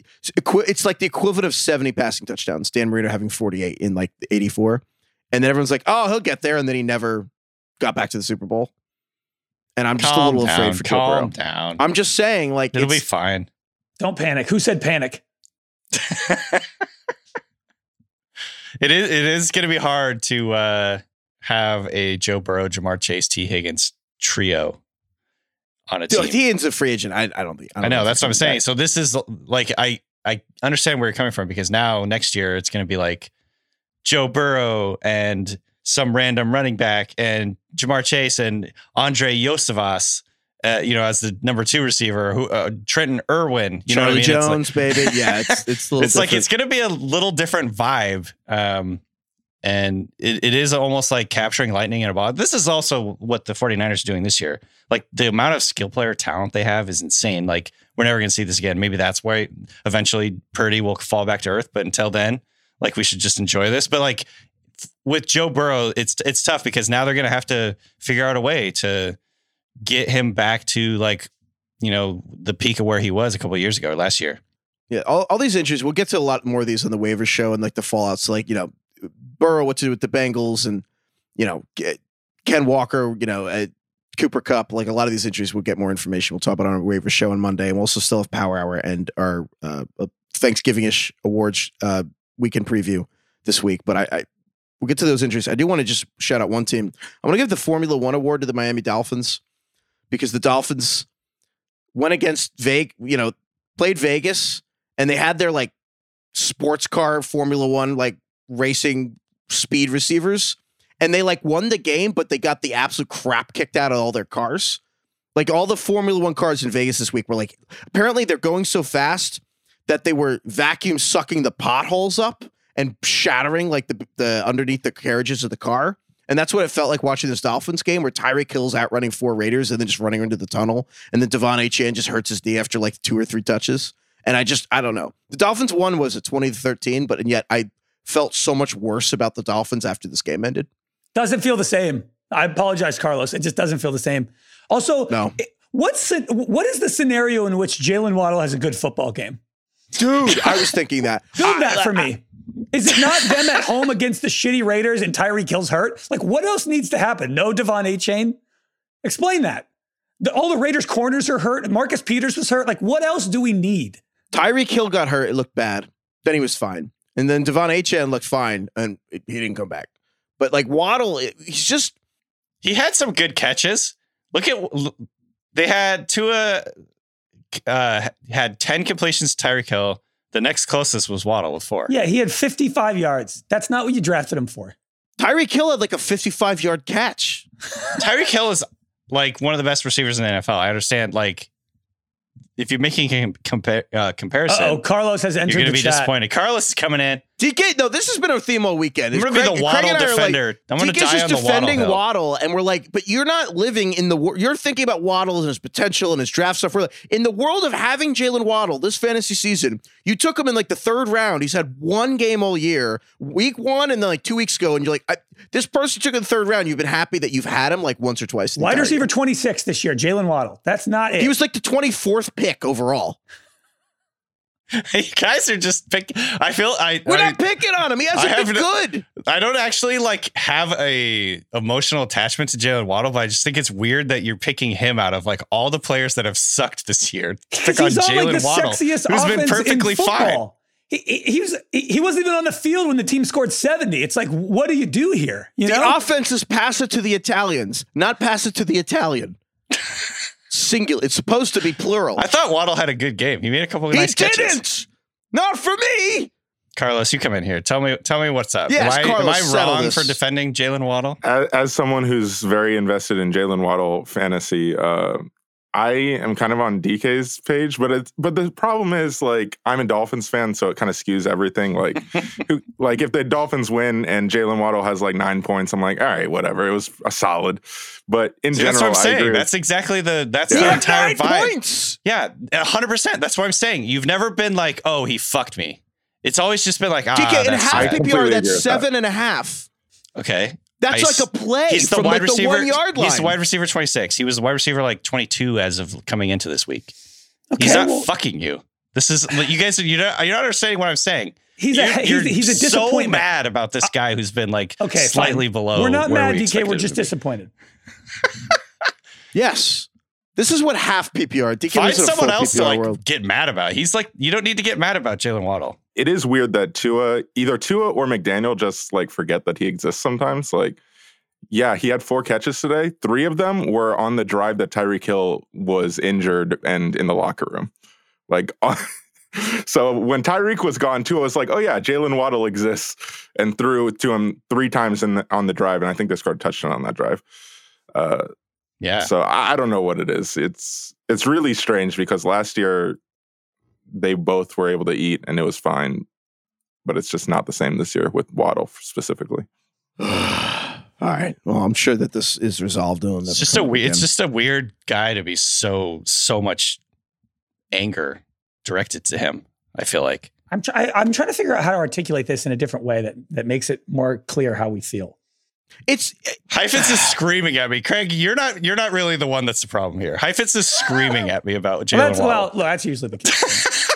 it's like the equivalent of 70 passing touchdowns. Dan Marino having 48 in like 84. And then everyone's like, oh, he'll get there. And then he never got back to the Super Bowl. And I'm just a little down, afraid for Joe calm Burrow. down. I'm just saying, like, It'll be fine. Don't panic. Who said panic? it is. It is going to be hard to uh, have a Joe Burrow, Ja'Marr Chase, Tee Higgins trio on a team. Dude, he ends a free agent. I, I don't think. I don't know if that's what I'm saying. coming So this is like I I understand where you're coming from because now next year it's going to be like Joe Burrow and some random running back and Ja'Marr Chase and Andrei Iosivas, uh, you know, as the number two receiver, who uh, Trenton Irwin. You know what I Charlie mean? It's like- Jones, baby. Yeah, it's it's a it's like it's going to be a little different vibe. Um, and it, it is almost like capturing lightning in a bottle. This is also what the 49ers are doing this year. Like the amount of skill player talent they have is insane. Like we're never going to see this again. Maybe that's why eventually Purdy will fall back to earth. But until then, like we should just enjoy this. But like with Joe Burrow, it's it's tough because now they're going to have to figure out a way to get him back to like you know the peak of where he was a couple years ago, or last year. Yeah, all, all these injuries. We'll get to a lot more of these on the waiver show and like the fallouts. Like you know, Burrow, what to do with the Bengals, and you know, Ke- Ken Walker. You know, uh, Cooper Kupp. Like a lot of these injuries, we'll get more information. We'll talk about on our waiver show on Monday, and we'll also still have Power Hour and our uh, uh, Thanksgiving-ish awards uh, weekend preview this week. But I, I we'll get to those injuries. I do want to just shout out one team. I want to give the Formula One award to the Miami Dolphins because the Dolphins went against Vegas. You know, played Vegas and they had their like sports car Formula One like racing speed receivers, and they like won the game, but they got the absolute crap kicked out of all their cars. Like all the Formula One cars in Vegas this week were like apparently they're going so fast that they were vacuum sucking the potholes up and shattering like the the underneath the carriages of the car. And that's what it felt like watching this Dolphins game where Tyreek Hill's outrunning four Raiders and then just running into the tunnel. And then De'Von Achane just hurts his knee after like two or three touches. And I just I don't know. The Dolphins won was it 20 to 13, but and yet I felt so much worse about the Dolphins after this game ended. Doesn't feel the same. I apologize, Carlos. It just doesn't feel the same. Also, No. it- what's what is the scenario in which Jaylen Waddle has a good football game? Dude, I was thinking that. Build I- that for me. Is it not them at home against the shitty Raiders and Tyreek Hill's hurt? Like, what else needs to happen? No De'Von Achane? Explain that. The, all the Raiders' corners are hurt. Marcus Peters was hurt. Like, what else do we need? Tyreek Hill got hurt. It looked bad. Then he was fine. And then De'Von Achane looked fine and it- he didn't come back. But like Waddle, it- he's just He had some good catches. Look at they had Tua uh, had ten completions to Tyreek Hill. The next closest was Waddle with four. Yeah, he had 55 yards. That's not what you drafted him for. Tyreek Hill had like a 55 yard catch. Tyreek Hill is like one of the best receivers in the NFL. I understand. Like if you're making a compare, uh, comparison, Oh, Carlos has entered. you're going to be chat. disappointed. Carlos is coming in. DK, no, this has been our theme all weekend. I'm going to be the Waddle and I like, defender. I'm going to die just on the defending hill. Waddle, and we're like, but you're not living in the world. You're thinking about Waddle and his potential and his draft stuff. We're like, in the world of having Jaylen Waddle this fantasy season, you took him in like the third round. He's had one game all year, week one, and then like two weeks ago, and you're like, I, this person took in the third round. You've been happy that you've had him like once or twice. Wide receiver year. 26 this year, Jaylen Waddle. That's not it. He was like the 24th pick overall. you guys are just pick. I feel I. We're I, not picking on him. He hasn't I been haven't- good. I don't actually like have a emotional attachment to Jaylen Waddle, but I just think it's weird that you're picking him out of like all the players that have sucked this year. to Pick on he's on like Jaylen Waddle, sexiest who's offense been perfectly in fine. football. He, he, he was he, he wasn't even on the field when the team scored 70. It's like, what do you do here? You The know? offense is pass it to the Italians, not pass it to the Italian. Singular. It's supposed to be plural. I thought Waddle had a good game. He made a couple of he nice didn't. catches. Not for me. Carlos, you come in here. Tell me, tell me what's up. Yes, am I, am I wrong this. for defending Jaylen Waddle? as, as someone who's very invested in Jaylen Waddle fantasy, uh, I am kind of on DK's page, but it's but the problem is like I'm a Dolphins fan, so it kind of skews everything. Like, who, like if the Dolphins win and Jaylen Waddle has like nine points, I'm like, all right, whatever. It was a solid, but in See, general, that's what I'm I saying. agree That's exactly the that's He the had entire nine vibe. points. Yeah, hundred percent. That's what I'm saying. You've never been like, oh, he fucked me. It's always just been like, ah, DK in half PPR, completely agree that's with that. seven and a half. okay. That's Nice. like a play He's the wide like receiver. the yard line. He's the wide receiver 26. He was the wide receiver like 22 as of coming into this week. Okay, He's not well, fucking you. This is you guys. You're not, you're not understanding what I'm saying. he's You're, a he's, he's a so mad about this uh, guy who's been like Okay, slightly fine. below. We're not mad, we DK. We're just disappointed. Yes. This is what half PPR. DK Find lives a someone full else to like world. get mad about. He's like, you don't need to get mad about Jaylen Waddle. it is weird that Tua, either Tua or McDaniel, just like forget that he exists sometimes. Like, yeah, he had four catches today. Three of them were on the drive that Tyreek Hill was injured and in the locker room. Like, so when Tyreek was gone, Tua was like, "Oh yeah, Jaylen Waddle exists," and threw to him three times in the, on the drive, and I think they scored a touchdown on that drive. Uh, Yeah. so I, I don't know what it is. It's it's really strange because last year they both were able to eat and it was fine, but it's just not the same this year with Waddle specifically. All right. Well, I'm sure that this is resolved. It'll It's just a up weird. It's just a weird guy to be so so much anger directed to him. I feel like. I'm try- I, I'm trying to figure out how to articulate this in a different way that that makes it more clear how we feel. It's Heifetz is screaming at me, Craig. You're not. You're not really the one that's the problem here. Heifetz is screaming at me about Jaylen Well, that's, well, look, that's usually the case.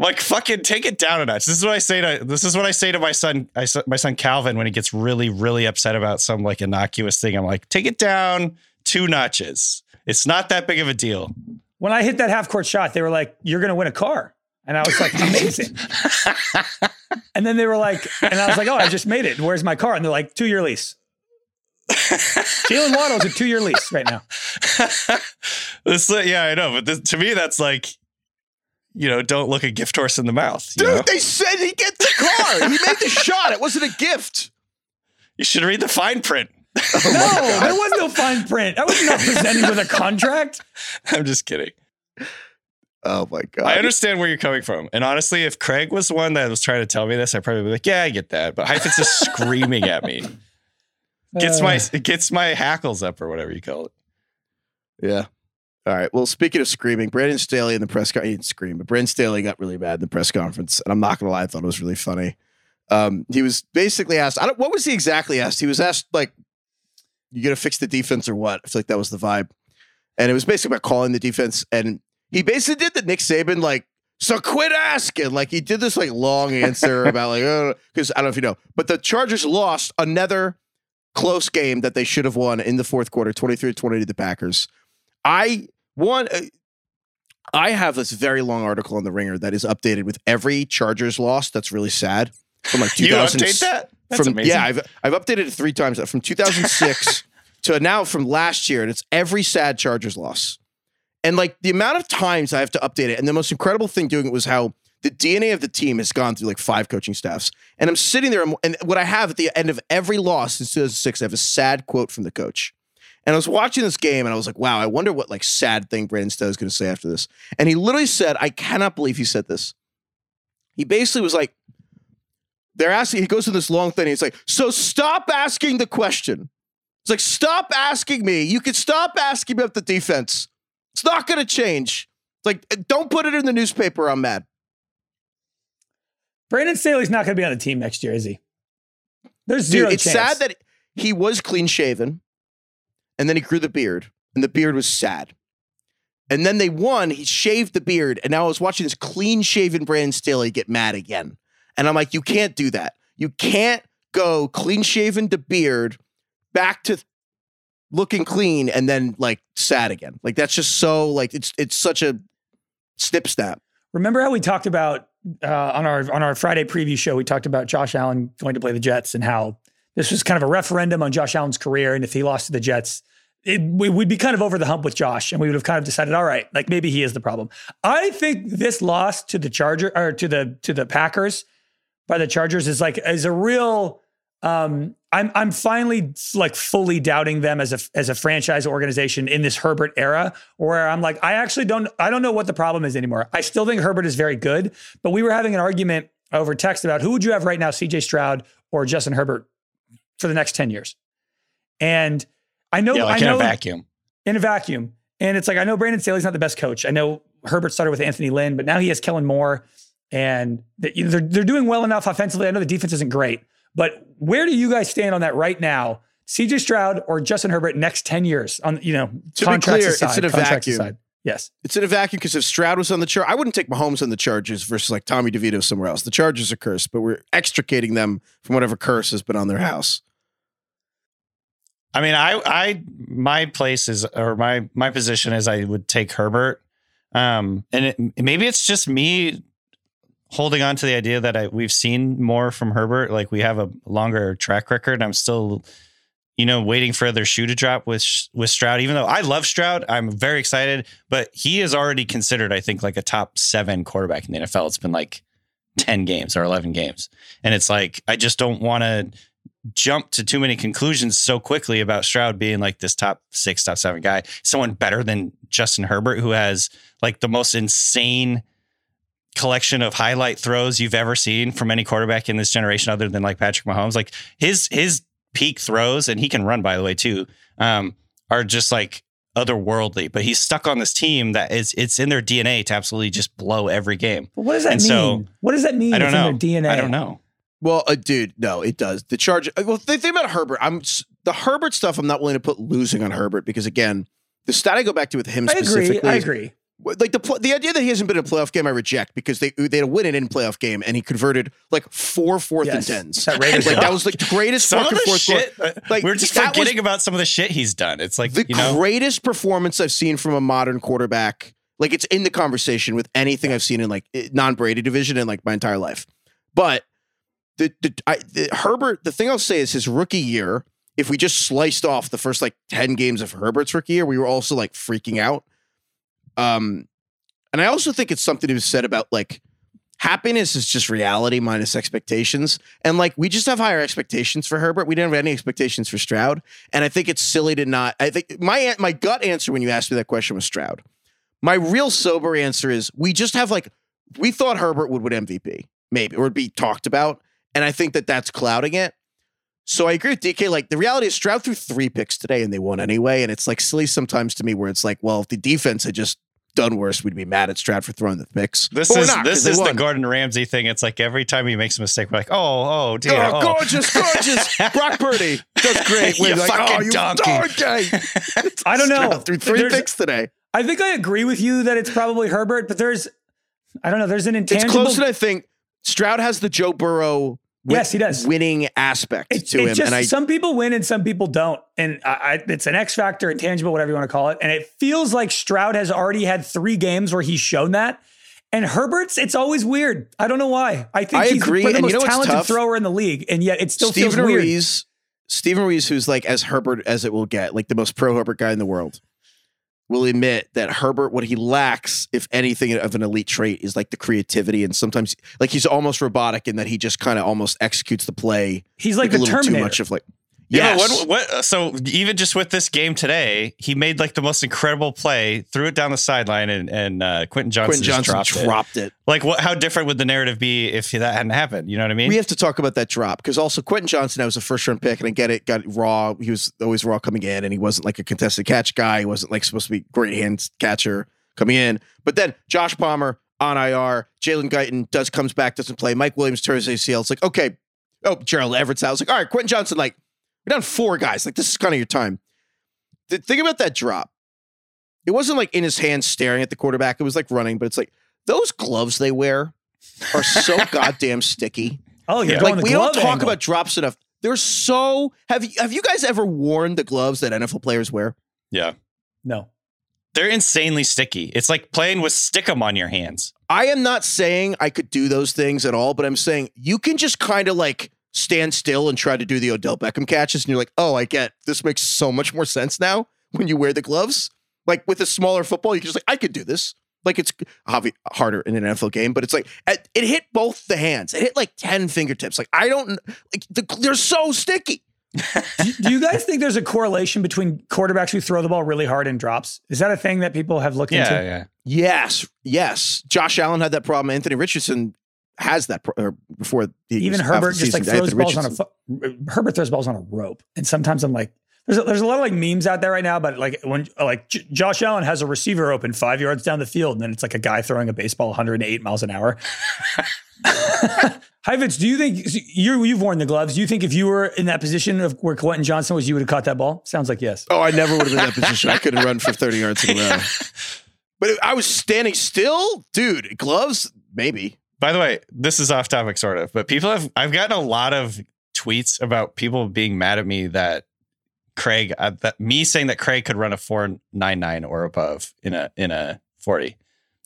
Like fucking take it down a notch. This is what I say to. This is what I say to my son. I, my son Calvin when he gets really really upset about some like innocuous thing. I'm like, take it down two notches. It's not that big of a deal. when I hit that half court shot, they were like, "You're going to win a car," and I was like, "Amazing." and then they were like, and I was like, "Oh, I just made it. Where's my car?" And they're like, two year lease." Jaylen Waddle's a two year lease right now. this, uh, yeah, I know, but this, to me, that's like, you know, don't look a gift horse in the mouth. You, dude. know? They said he gets the car. he made the shot. It wasn't a gift. you should read the fine print. Oh no, there was no fine print. I was not presented with a contract. I'm just kidding. Oh my god. I understand where you're coming from. And honestly, if Craig was the one that was trying to tell me this, I'd probably be like, yeah, I get that. But Heifetz is screaming at me. Gets Uh, my it gets my hackles up or whatever you call it. Yeah. All right. Well, speaking of screaming, Brandon Staley in the press conference, he didn't scream, but Brandon Staley got really bad in the press conference. And I'm not going to lie, I thought it was really funny. Um, he was basically asked, I don't, what was he exactly asked? He was asked, like, you going to fix the defense or what? I feel like that was the vibe. And it was basically about calling the defense. And he basically did the Nick Saban, like, so quit asking. Like, he did this, like, long answer about, like, because I don't know if you know, but the Chargers lost another close game that they should have won in the fourth quarter, 23 20 to the Packers. I one uh, I have this very long article on the Ringer that is updated with every Chargers loss. That's really sad. From like You 2000 update that? That's from amazing. yeah, I've I've updated it three times from 2006 to now from last year, and it's every sad Chargers loss. And like the amount of times I have to update it, and the most incredible thing doing it was how the DNA of the team has gone through like five coaching staffs. And I'm sitting there, and what I have at the end of every loss since 2006, I have a sad quote from the coach. And I was watching this game, and I was like, "Wow, I wonder what like sad thing Brandon Stowe is going to say after this." And he literally said, "I cannot believe he said this." He basically was like, "They're asking." He goes to this long thing. He's like, "So stop asking the question." It's like, "Stop asking me. You can stop asking me about the defense. It's not going to change." It's like, eh, "Don't put it in the newspaper. I'm mad." Brandon Staley's not going to be on the team next year, is he? There's zero Dude, it's chance. sad that he was clean shaven, and then he grew the beard, and the beard was sad. And then they won. He shaved the beard, and now I was watching this clean shaven Brandon Staley get mad again. And I'm like, you can't do that. You can't go clean shaven to beard, back to looking clean, and then like sad again. Like that's just so like it's it's such a snip snap. Remember how we talked about uh, on our on our Friday preview show? We talked about Josh Allen going to play the Jets and how this was kind of a referendum on Josh Allen's career, and if he lost to the Jets, it, we, would be kind of over the hump with Josh, and we would have kind of decided, all right, like maybe he is the problem. I think this loss to the Charger or to the to the Packers by the Chargers is like is a real. Um, I'm I'm finally like fully doubting them as a as a franchise organization in this Herbert era, where I'm like I actually don't I don't know what the problem is anymore. I still think Herbert is very good, but we were having an argument over text about who would you have right now, C.J. Stroud or Justin Herbert for the next ten years, and I know yeah, like I in know a vacuum. in a vacuum. And it's like, I know Brandon Staley's not the best coach. I know Herbert started with Anthony Lynn, but now he has Kellen Moore and they're they're doing well enough offensively. I know the defense isn't great, but where do you guys stand on that right now? CJ Stroud or Justin Herbert next 10 years on, you know, To be contracts clear, aside, it's in a vacuum. aside. Yes. It's in a vacuum because if Stroud was on the chart, I wouldn't take Mahomes on the Chargers versus like Tommy DeVito somewhere else. The Chargers are cursed, but we're extricating them from whatever curse has been on their house. I mean, I, I, my place is, or my, my position is, I would take Herbert. Um, and it, maybe it's just me holding on to the idea that I, we've seen more from Herbert. Like we have a longer track record. I'm still, you know, waiting for their shoe to drop with with Stroud. Even though I love Stroud, I'm very excited. But he is already considered, I think, like a top seven quarterback in the NFL. It's been like ten games or eleven games, and it's like I just don't want to jump to too many conclusions so quickly about Stroud being like this top six, top seven guy. Someone better than Justin Herbert, who has like the most insane collection of highlight throws you've ever seen from any quarterback in this generation, other than like Patrick Mahomes. Like his his peak throws, and he can run by the way too, um, are just like otherworldly. But he's stuck on this team that is it's in their DNA to absolutely just blow every game. But what does that And mean? so, what does that mean? I don't It's in know. their DNA. I don't know. Well, uh, dude, no, it does. The charge. uh, Well, the thing about Herbert, I'm the Herbert stuff. I'm not willing to put losing on Herbert because again, the stat I go back to with him I agree. specifically. I agree. Like the the idea that he hasn't been in a playoff game, I reject because they they had a win in a playoff game and he converted like four fourth Yes. and tens. That Raiders like that was like the greatest Some of fucking the fourth shit, uh, Like, we're just that forgetting about some of the shit he's done. It's like the you know, greatest performance I've seen from a modern quarterback. Like it's in the conversation with anything I've seen in like non Brady division in like my entire life. But the, the, I, the Herbert, the thing I'll say is his rookie year. If we just sliced off the first like ten games of Herbert's rookie year, we were also like freaking out. Um, and I also think it's something to be said about like happiness is just reality minus expectations. And like we just have higher expectations for Herbert. We didn't have any expectations for Stroud. And I think it's silly to not. I think my my gut answer when you asked me that question was Stroud. My real sober answer is we just have like we thought Herbert would win MVP maybe or would be talked about, and I think that that's clouding it. So I agree with DK. Like the reality is Stroud threw three picks today and they won anyway. And it's like silly sometimes to me where it's like, well, if the defense had just done worse, we'd be mad at Stroud for throwing the picks. This But is not, 'cause this they is the. Gordon Ramsay thing. It's like every time he makes a mistake, we're like, oh, oh, dear. Oh, oh. gorgeous, gorgeous. Brock Purdy does great. We're like, fucking oh, you donkey." donkey. I don't know. Stroud threw three There's- picks today. I think I agree with you that it's probably Herbert, but there's, I don't know, there's an intangible. It's intangible. close, and I think Stroud has the Joe Burrow win- Yes, he does. winning aspect It's, to him. just and I some people win and some people don't, and I, I, it's an X factor, intangible, whatever you want to call it. And it feels like Stroud has already had three games where he's shown that. And Herbert's, it's always weird. I don't know why. I think I he's agree, the and you most know talented thrower in the league, and yet it still Steven feels weird. Ruiz, Steven Ruiz, who's like as Herbert as it will get, like the most pro Herbert guy in the world, will admit that Herbert, what he lacks, if anything, of an elite trait is like the creativity, and sometimes like he's almost robotic in that he just kind of almost executes the play He's like, a the Terminator. too much of like. Yeah, what, what? So even just with this game today, he made like the most incredible play, threw it down the sideline, and and uh, Quentin Johnston, Quentin just Johnston dropped, it. dropped it. Like, what? How different would the narrative be if that hadn't happened? You know what I mean? We have to talk about that drop because also Quentin Johnston, that was a first round pick, and I get it, got raw. He was always raw coming in, and he wasn't like a contested catch guy. He wasn't like supposed to be great hands catcher coming in. But then Josh Palmer on IR, Jalen Guyton does comes back, doesn't play. Mike Williams tears ACL. It's like okay, oh Gerald Everett's out. It's like all right, Quentin Johnston, like we're down four guys. Like this is kind of your time. The thing about that drop, it wasn't like in his hands staring at the quarterback. It was like running, but it's like those gloves they wear are so goddamn sticky. Oh, Yeah. Like we don't talk angle. about drops enough. They're so have you have you guys ever worn the gloves that NFL players wear? yeah, no. they're insanely sticky. It's like playing with stickum on your hands. I am not saying I could do those things at all, but I'm saying you can just kind of like stand still and try to do the Odell Beckham catches, and you're like, oh, I get this makes so much more sense now when you wear the gloves. Like with a smaller football, you can just like, I could do this. Like it's obvi- harder in an NFL game, but it's like it it hit both the hands. It hit like ten fingertips. Like I don't like the, they're so sticky. do, do you guys think there's a correlation between quarterbacks who throw the ball really hard and drops? Is that a thing that people have looked into? Yeah, into? yeah. Yes, yes. Josh Allen had that problem. Anthony Richardson has that pro- or before he Even for Herbert the just like throws Anthony balls on a fo- uh, Herbert throws balls on a rope, and sometimes I'm like, there's a, there's a lot of like memes out there right now, but like when like J- Josh Allen has a receiver open five yards down the field, and then it's like a guy throwing a baseball 108 miles an hour. Heifetz, do you think you you've worn the gloves? Do you think if you were in that position of where Quentin Johnston was, you would have caught that ball? Sounds like yes. Oh, I never would have been in that position. I couldn't run for 30 yards in a row. But I was standing still, dude. Gloves, maybe. By the way, this is off topic, sort of, but people have I've gotten a lot of tweets about people being mad at me that Craig, uh, that me saying that Craig could run a four nine nine or above in a in a forty.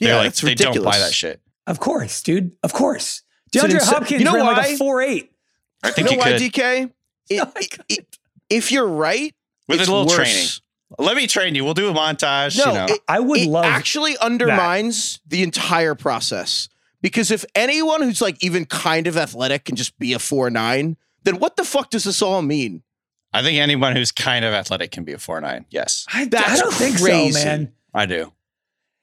They're Yeah, like it's they ridiculous. don't buy that shit. Of course, dude. Of course. DeAndre insa- Hopkins You know ran like why? a four eight. I think you you, know why, could DK? It- No, it- it- if you're right, with a little worse. training. Let me train you. We'll do a montage. No, you know. it, I would it love actually undermines the entire process because if anyone who's like even kind of athletic can just be a four nine, then what the fuck does this all mean? I think anyone who's kind of athletic can be a four nine. Yes, I, I don't think so, man. I do.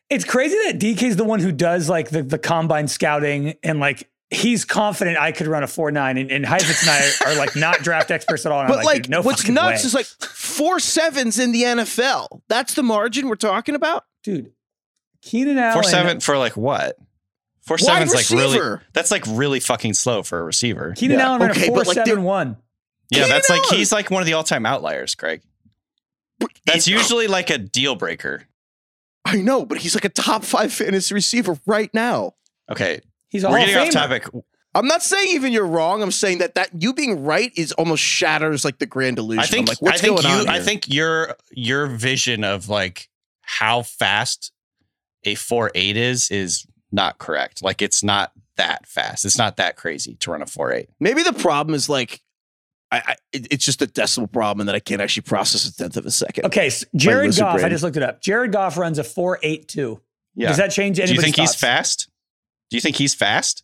It's crazy that DK is the one who does like the, the combine scouting and like he's confident I could run a four nine and, and Heifetz and I are like not draft experts at all. And But I'm like, like, no what's fucking nuts way. is like four sevens in the NFL. That's the margin we're talking about. dude, Keenan Allen. Four seven for like what? Four Wide seven's like really. That's like really fucking slow for a receiver. Keenan Yeah, Allen ran okay, a four but, like, seven one. Yeah, Keenan that's like he's like one of the all time outliers, Greg. That's usually like a deal breaker. I know, but he's like a top five fantasy receiver right now. Okay, He's a we're Hall of getting off topic. I'm not saying even you're wrong. I'm saying that that you being right is almost shatters like the grand illusion. I think I'm like, what's I think going you on I think your your vision of like how fast a four eight is is not correct. Like it's not that fast. It's not that crazy to run a four eight. maybe the problem is like, I, I it's just a decimal problem and that I can't actually process a tenth of a second. Okay, so Jared lizard Goff. I just looked it up. Jared Goff runs a four eight two. Yeah. Does that change anybody's? Do anybody's you think he's fast? Do you think he's fast?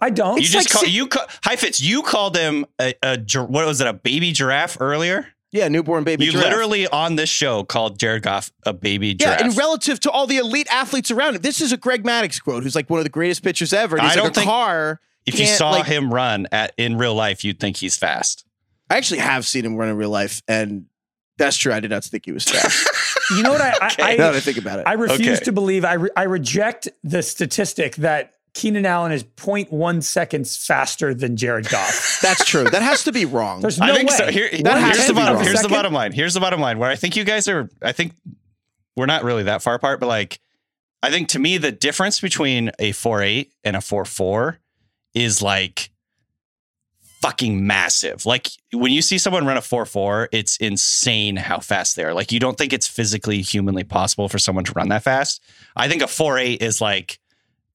I don't. you It's just like call, si- you call, Heifetz, you called him a, a what was it a baby giraffe earlier? Yeah, newborn baby. you giraffe. literally on this show called Jared Goff a baby Yeah, and relative to all the elite athletes around him, this is a Greg Maddux quote, who's like one of the greatest pitchers ever. And I he's don't a think- car. if you saw like- him run at in real life, you'd think he's fast. I actually have seen him run in real life, and that's true. I did not think he was fast. You know what? I I, I, now that I think about it, I refuse Okay. to believe. I re- I reject the statistic that Keenan Allen is 0.1 seconds faster than Jared Goff. that's true. That has to be wrong. There's no I think way. so. Here, That has here's to the be bottom. wrong. Here's the bottom line. Here's the bottom line. Where I think you guys are. I think we're not really that far apart, but like, I think to me the difference between a four eight and a four four is like fucking massive. Like when you see someone run a four four, it's insane how fast they are. Like you don't think it's physically humanly possible for someone to run that fast. I think a four eight is like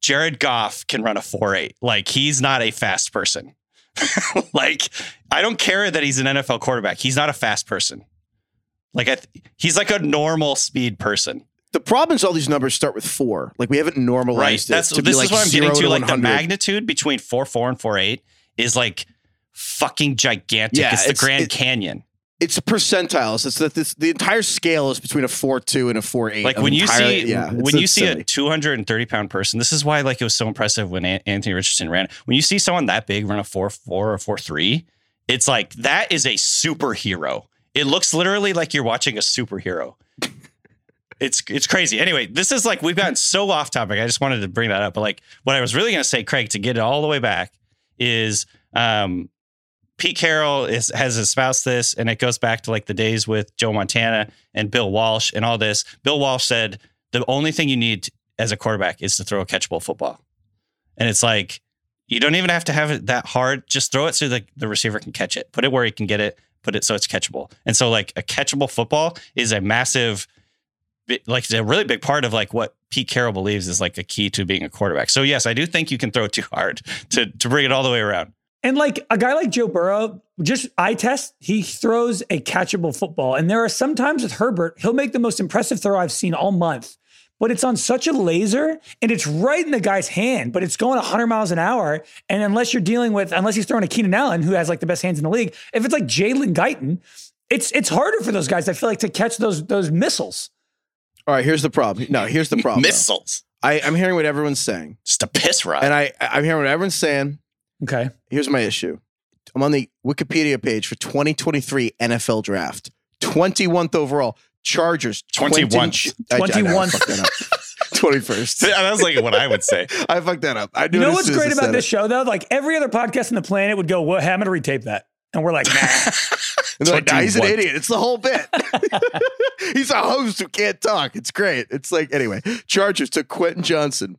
Jared Goff can run a four eight. Like he's not a fast person. like I don't care that he's an NFL quarterback. He's not a fast person. Like I th- he's like a normal speed person. the problem is all these numbers start with four. Like we haven't normalized Right. it That's to be this like is what I'm getting zero to. Like the magnitude between four four and four eight is like fucking gigantic. Yeah, it's the Grand it- Canyon. It's percentiles. It's that this the entire scale is between a four two and a four eight. Like when you see yeah, when you see silly. a 230 pound person, this is why like it was so impressive when An- Anthony Richardson ran. When you see someone that big run a four four or four three, it's like that is a superhero. It looks literally like you're watching a superhero. It's it's crazy. Anyway, this is like we've gotten so off topic. I just wanted to bring that up. But like what I was really gonna say, Craig, to get it all the way back, is um Pete Carroll is has espoused this, and it goes back to like the days with Joe Montana and Bill Walsh and all this. Bill Walsh said the only thing you need as a quarterback is to throw a catchable football, and it's like you don't even have to have it that hard. Just throw it so the, the receiver can catch it. Put it where he can get it. Put it so it's catchable. And so like a catchable football is a massive, like a really big part of like what Pete Carroll believes is like a key to being a quarterback. So yes, I do think you can throw too hard to to bring it all the way around. And like a guy like Joe Burrow, just eye test, he throws a catchable football. And there are some times with Herbert, he'll make the most impressive throw I've seen all month, but it's on such a laser and it's right in the guy's hand, but it's going 100 miles an hour. And unless you're dealing with, unless he's throwing a Keenan Allen, who has like the best hands in the league, if it's like Jalen Guyton, it's it's harder for those guys. I feel like to catch those those missiles. all right, here's the problem. No, here's the problem. though. Missiles, I, I'm hearing what everyone's saying, just a piss rod. and I I'm hearing what everyone's saying. Okay, Here's my issue. I'm on the Wikipedia page for 2023 NFL Draft. 21th overall. Chargers. 21st. Quentin- I- I know, I 21st. fucked that up. 21st. that was like what I would say. I fucked that up. I knew you know what's soon as I great about this it. show though? Like every other podcast on the planet would go, "Well, hey, I'm gonna retape that," and we're like, "Nah." And they're like, nah, he's an idiot. It's the whole bit. he's a host who can't talk. It's great. It's like, anyway, Chargers took Quentin Johnston.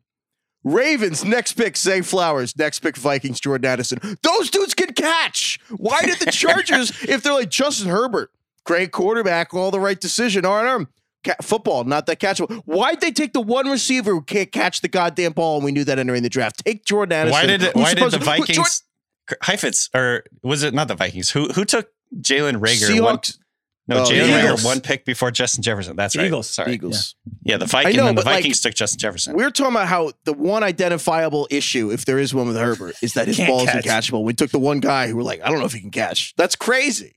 Ravens, next pick, Zay Flowers. Next pick, Vikings, Jordan Addison. Those dudes can catch. Why did the Chargers, if they're like Justin Herbert, great quarterback, all the right decision, arm, arm, ca- football, not that catchable. Why'd they take the one receiver who can't catch the goddamn ball? And we knew that entering the draft. Take Jordan Addison. Why did it, why did the to- who- Jordan- Vikings Heifetz or was it not the Vikings? Who who took Jalen Reagor? Seahawks, no, Oh, Jalen. Reagor one pick before Justin Jefferson. That's right. Eagles. Sorry. Eagles. Yeah, the Vikings. know, and the but, like, Vikings took Justin Jefferson. We're talking about how the one identifiable issue, if there is one with Herbert, is that his ball is catch. uncatchable. We took the one guy who were like, I don't know if he can catch. That's crazy.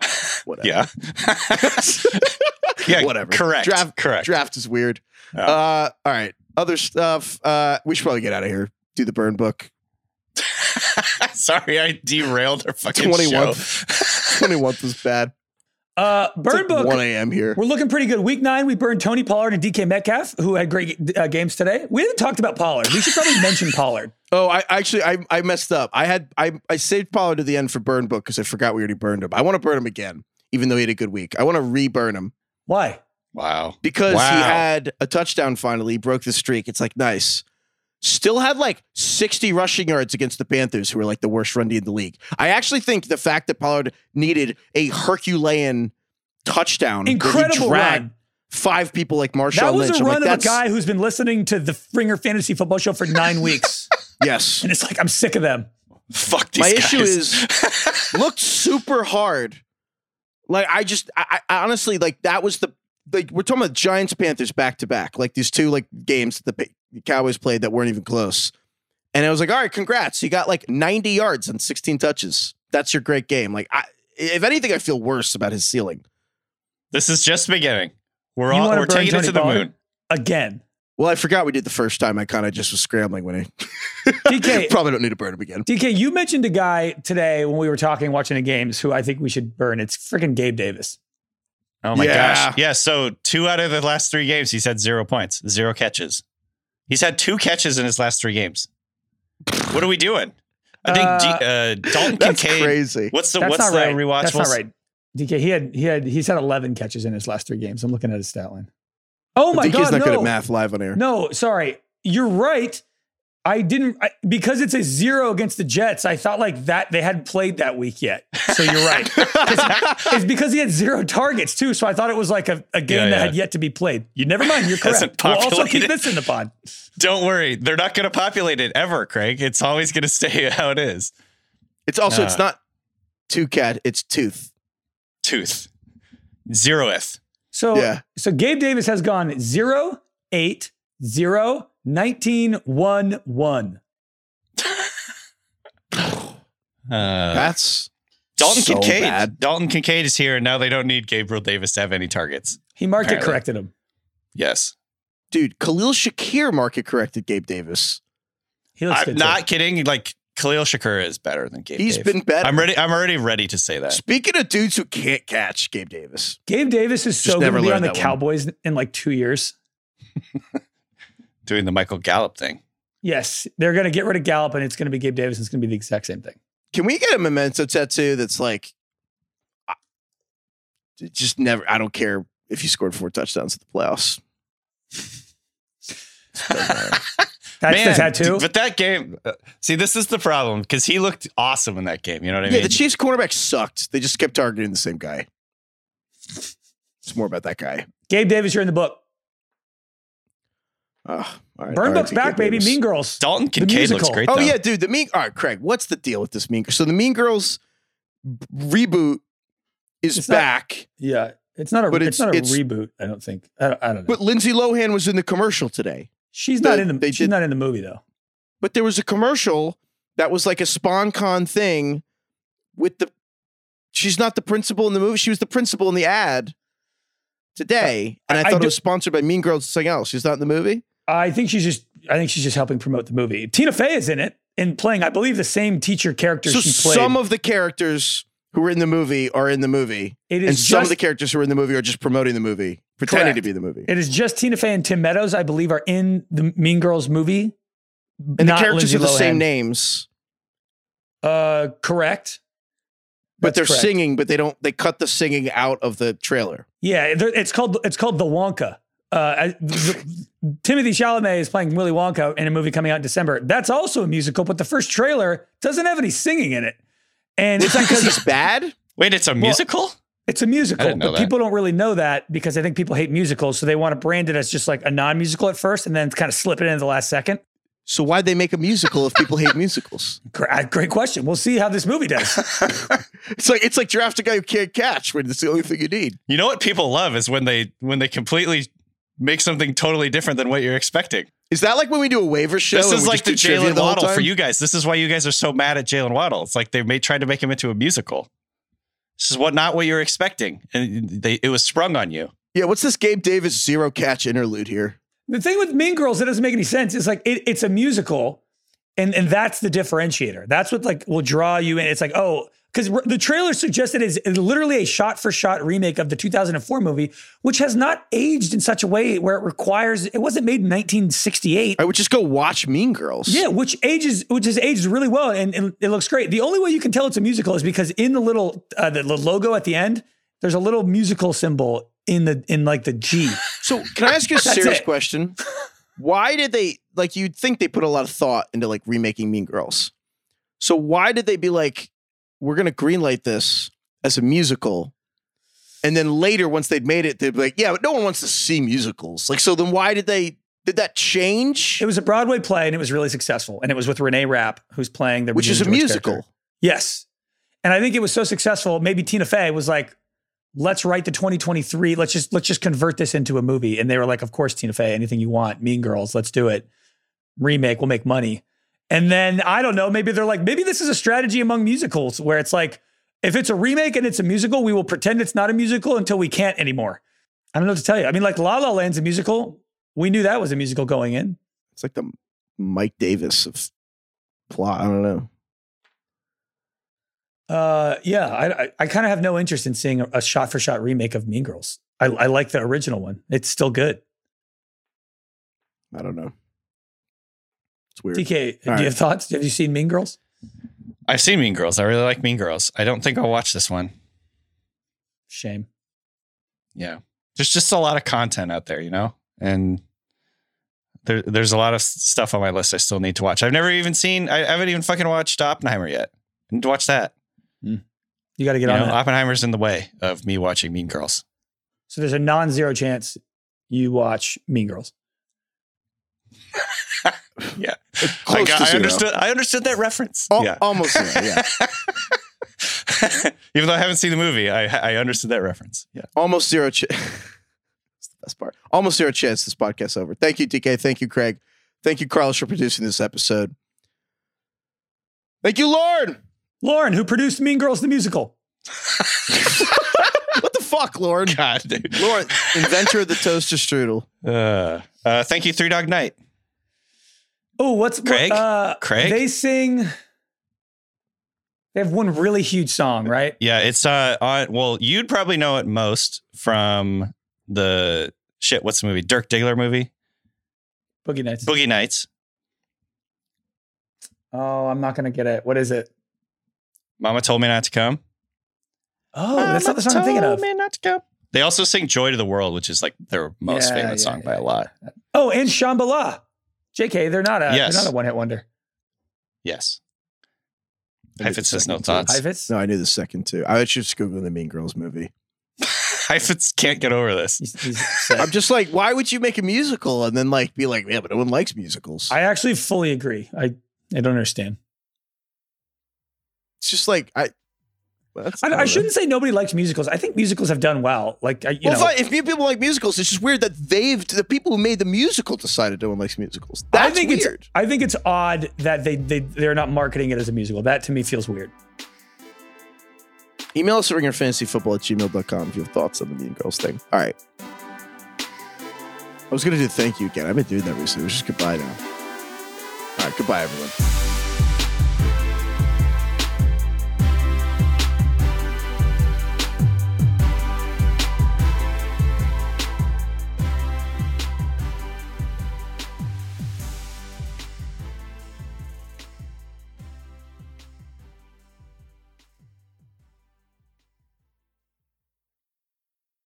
Whatever. Yeah. yeah. Whatever. Correct. Draft- Correct. Draft is weird. Yeah. Uh, all right. Other stuff. Uh, we should probably get out of here. Do the burn book. Sorry, I derailed our fucking 21. show. 21th was bad. Uh, It's Bird like Book. 1 a.m. here. We're looking pretty good. Week nine, we burned Tony Pollard and DK Metcalf, who had great uh, games today. We haven't talked about Pollard. We should probably mention Pollard. Oh, I actually I, I messed up. I had I I saved Pollard to the end for burn book because I forgot we already burned him. I want to burn him again, even though he had a good week. I want to re-burn him. Why? Wow. because he had a touchdown finally, he broke the streak. It's like nice. Still had like 60 rushing yards against the Panthers, who were like the worst run D in the league. I actually think the fact that Pollard needed a Herculean touchdown, that he Incredible dragged run. five people like Marshawn That was Lynch. a I'm run like, of a guy who's been listening to the Ringer Fantasy Football Show for nine weeks. yes. And it's like, I'm sick of them. Fuck these My guys. issue is looked super hard. Like I just, I, I honestly like that was the like we're talking about Giants Panthers back to back, like these two like games that the Pa- Cowboys played that weren't even close. And I was like, all right, congrats, you got like 90 yards and 16 touches. That's your great game. Like, I, if anything, I feel worse about his ceiling. this is just beginning. We're You all we're burn taking it to the Pollard? moon. Again. Well, I forgot we did the first time. I kind of just was scrambling when I DK. probably don't need to burn him again. DK, you mentioned a guy today when we were talking, watching the games, who I think we should burn. It's freaking Gabe Davis. Oh my Yeah. gosh. Yeah. So two out of the last three games, he's had zero points, zero catches. He's had two catches in his last three games. What are we doing? I think Uh, D- uh, Dalton That's Kincaid. crazy. What's the That's what's the right. rewatch? That's not right. DK, he had he had he's had 11 catches in his last three games. I'm looking at his stat line. Oh my god. DK's not no. good at math live on air. No, sorry. You're right. I didn't I, because it's a zero against the Jets. I thought like that they hadn't played that week yet. So you're right. it's because he had zero targets too. So I thought it was like a, a game Yeah, that yeah. had yet to be played. You never mind. You're correct. We'll also keep populated. this in the pod. Don't worry. They're not going to populate it ever, Craig. It's always going to stay how it is. It's also it's Uh. not two cat, it's tooth. Tooth. Zeroth. So Yeah. so Gabe Davis has gone 0, 8, 0, 19, 1, 1. Uh, That's Dalton so Kincaid. bad. Dalton Kincaid is here, and now they don't need Gabriel Davis to have any targets. He market Apparently. corrected him. Yes. dude. Khalil Shakir market corrected Gabe Davis. He looks I'm good. not too. kidding. Like Khalil Shakir is better than Gabe. He's Dave. been better. I'm ready. I'm already ready to say that. Speaking of dudes who can't catch, Gabe Davis. Gabe Davis is Just so going never to be on the that one. Cowboys in like two years. Doing the Michael Gallup thing. Yes, they're going to get rid of Gallup, and it's going to be Gabe Davis. It's going to be the exact same thing. Can we get a memento tattoo that's like, I- just never? I don't care if you scored four touchdowns at the playoffs. That's the tattoo. But that game, uh, see, this is the problem because he looked awesome in that game. You know what I yeah, mean? the Chiefs cornerback sucked. They just kept targeting the same guy. It's more about that guy. Gabe Davis, you're in the book. All right, Burn all right, Book's to back, Gabe baby. Davis. Mean Girls. Dalton Kincaid looks musical. great. Oh though. yeah, dude. The Mean. All right, Craig. What's the deal with this Mean? Girl? So the Mean Girls reboot is It's not- back, Yeah, it's not a. But it's, it's- not a it's- reboot. I don't think. I don't, I don't know. but Lindsay Lohan was in the commercial today. she's the- not in the. they She's did- not in the movie though. But there was a commercial that was like a SpawnCon thing with the. She's not the principal in the movie. She was the principal in the ad today, and I, I- I thought do- it was sponsored by Mean Girls. Something else. She's not in the movie. I think she's just. I think she's just helping promote the movie. Tina Fey is in it and playing, I believe, the same teacher character So she played. some of the characters who were in the movie are in the movie, it and is some of the characters who are in the movie are just promoting the movie, pretending to be the movie. it is just Tina Fey and Tim Meadows, I believe, are in the Mean Girls movie. and the characters Lindsay are the same names, Uh, correct. but That's they're correct. singing, but they don't. They cut the singing out of the trailer. Yeah, it's called it's called The Wonka. Uh, Timothée Chalamet is playing Willy Wonka in a movie coming out in December. That's also a musical, but the first trailer doesn't have any singing in it, and it's Because because he's bad. Wait, it's a musical? it's a musical. I didn't know but that. people don't really know that because I think people hate musicals, so they want to brand it as just like a non-musical at first, and then kind of slip it in the last second. So why'd they make a musical if people hate musicals? Great, great question. We'll see how this movie does. It's like it's like draft a guy who can't catch when it's the only thing you need. You know what people love is when they when they completely make something totally different than what you're expecting. Is that like when we do a waiver show? This is like the Jalen Waddle for you guys. This is why you guys are so mad at Jalen Waddle. It's like they made tried to make him into a musical. This is what not what you're expecting, and they it was sprung on you. Yeah, what's this Gabe Davis zero catch interlude here? The thing with Mean Girls that doesn't make any sense is like it, it's a musical, and and that's the differentiator. That's what like will draw you in. It's like oh, because the trailer suggested it's literally a shot for shot remake of the 2004 movie, which has not aged in such a way where it requires. It wasn't made in 1968. I would just go watch Mean Girls. Yeah, which ages, which has aged really well, and, and it looks great. The only way you can tell it's a musical is because in the little uh, the, the logo at the end, there's a little musical symbol in the in like the G. So can I ask you a serious it. question? Why did they like you'd think they put a lot of thought into like remaking Mean Girls. So why did they be like, we're gonna greenlight this as a musical? And then later, once they'd made it, they'd be like, yeah, but no one wants to see musicals. Like, so then why did they did that change? It was a Broadway play and it was really successful. And it was with Reneé Rapp, who's playing the Which is a George musical. character. Yes. And I think it was so successful. Maybe Tina Fey was like, let's write the 2023. Let's just let's just convert this into a movie. And they were like, of course, Tina Fey, anything you want, Mean Girls, let's do it. Remake, we'll make money. And then I don't know, maybe they're like, maybe this is a strategy among musicals where it's like, if it's a remake and it's a musical, we will pretend it's not a musical until we can't anymore. I don't know what to tell you. I mean, like La La Land's a musical. We knew that was a musical going in. It's like the Mike Davis of plot. I don't know. Uh, yeah, I I, I kind of have no interest in seeing a, a shot for shot remake of Mean Girls. I, I like the original one. It's still good. I don't know. It's weird. DK, do All right. you have thoughts? Have you seen Mean Girls? I've seen Mean Girls. I really like Mean Girls. I don't think I'll watch this one. Shame. Yeah. There's just a lot of content out there, you know? And there, there's a lot of stuff on my list I still need to watch. I've never even seen, I, I haven't even fucking watched Oppenheimer yet. I need to watch that. Mm. You got to get You on know, that. Oppenheimer's in the way of me watching Mean Girls. So there's a non-zero chance you watch Mean Girls. Yeah. Close I, to got, I understood. I understood that reference. Al- yeah. Almost zero. Yeah. Even though I haven't seen the movie, I, I understood that reference. Yeah. Almost zero. Ch- That's the best part. Almost zero chance this podcast's over. Thank you, DK. Thank you, Craig. Thank you, Carlos, for producing this episode. Thank you, Lauren. Lauren, who produced Mean Girls the musical. What the fuck, Lauren? God, dude. Lord, inventor of the toaster strudel. Uh, uh, thank you, Three Dog Night. Oh, what's Craig? uh, Craig? They sing. They have one really huge song, right? Yeah, it's uh on well, you'd probably know it most from the shit, what's the movie? Dirk Diggler movie? Boogie Nights. Boogie Nights. oh, I'm not gonna get it. What is it? Mama told me not to come. Oh, that's not the song I'm thinking of. Me not to come. They also sing Joy to the World, which is like their most Yeah, famous yeah, song by yeah, a lot. Oh, and Shambhala. JK, they're not a Yes. they're not a one hit wonder. Yes. I knew the Heifetz says no second too. thoughts. Heifetz? No, I knew the second too. I was just googling the Mean Girls movie. Heifetz can't get over this. He's, he's. I'm just like, why would you make a musical and then like be like, yeah, but no one likes musicals? I actually fully agree. I I don't understand. it's just like I. I, I shouldn't say nobody likes musicals. I think musicals have done well. Like I, you well, know, fine, if people like musicals, it's just weird that they've the people who made the musical decided no one likes musicals. That's I think weird. it's I think it's odd that they they they're not marketing it as a musical. That to me feels weird. Email us at ringerfantasyfootball at gmail.com if you have thoughts on the Mean Girls thing. All right. I was going to do thank you again. I've been doing that recently. It was just goodbye now. All right. Goodbye, everyone.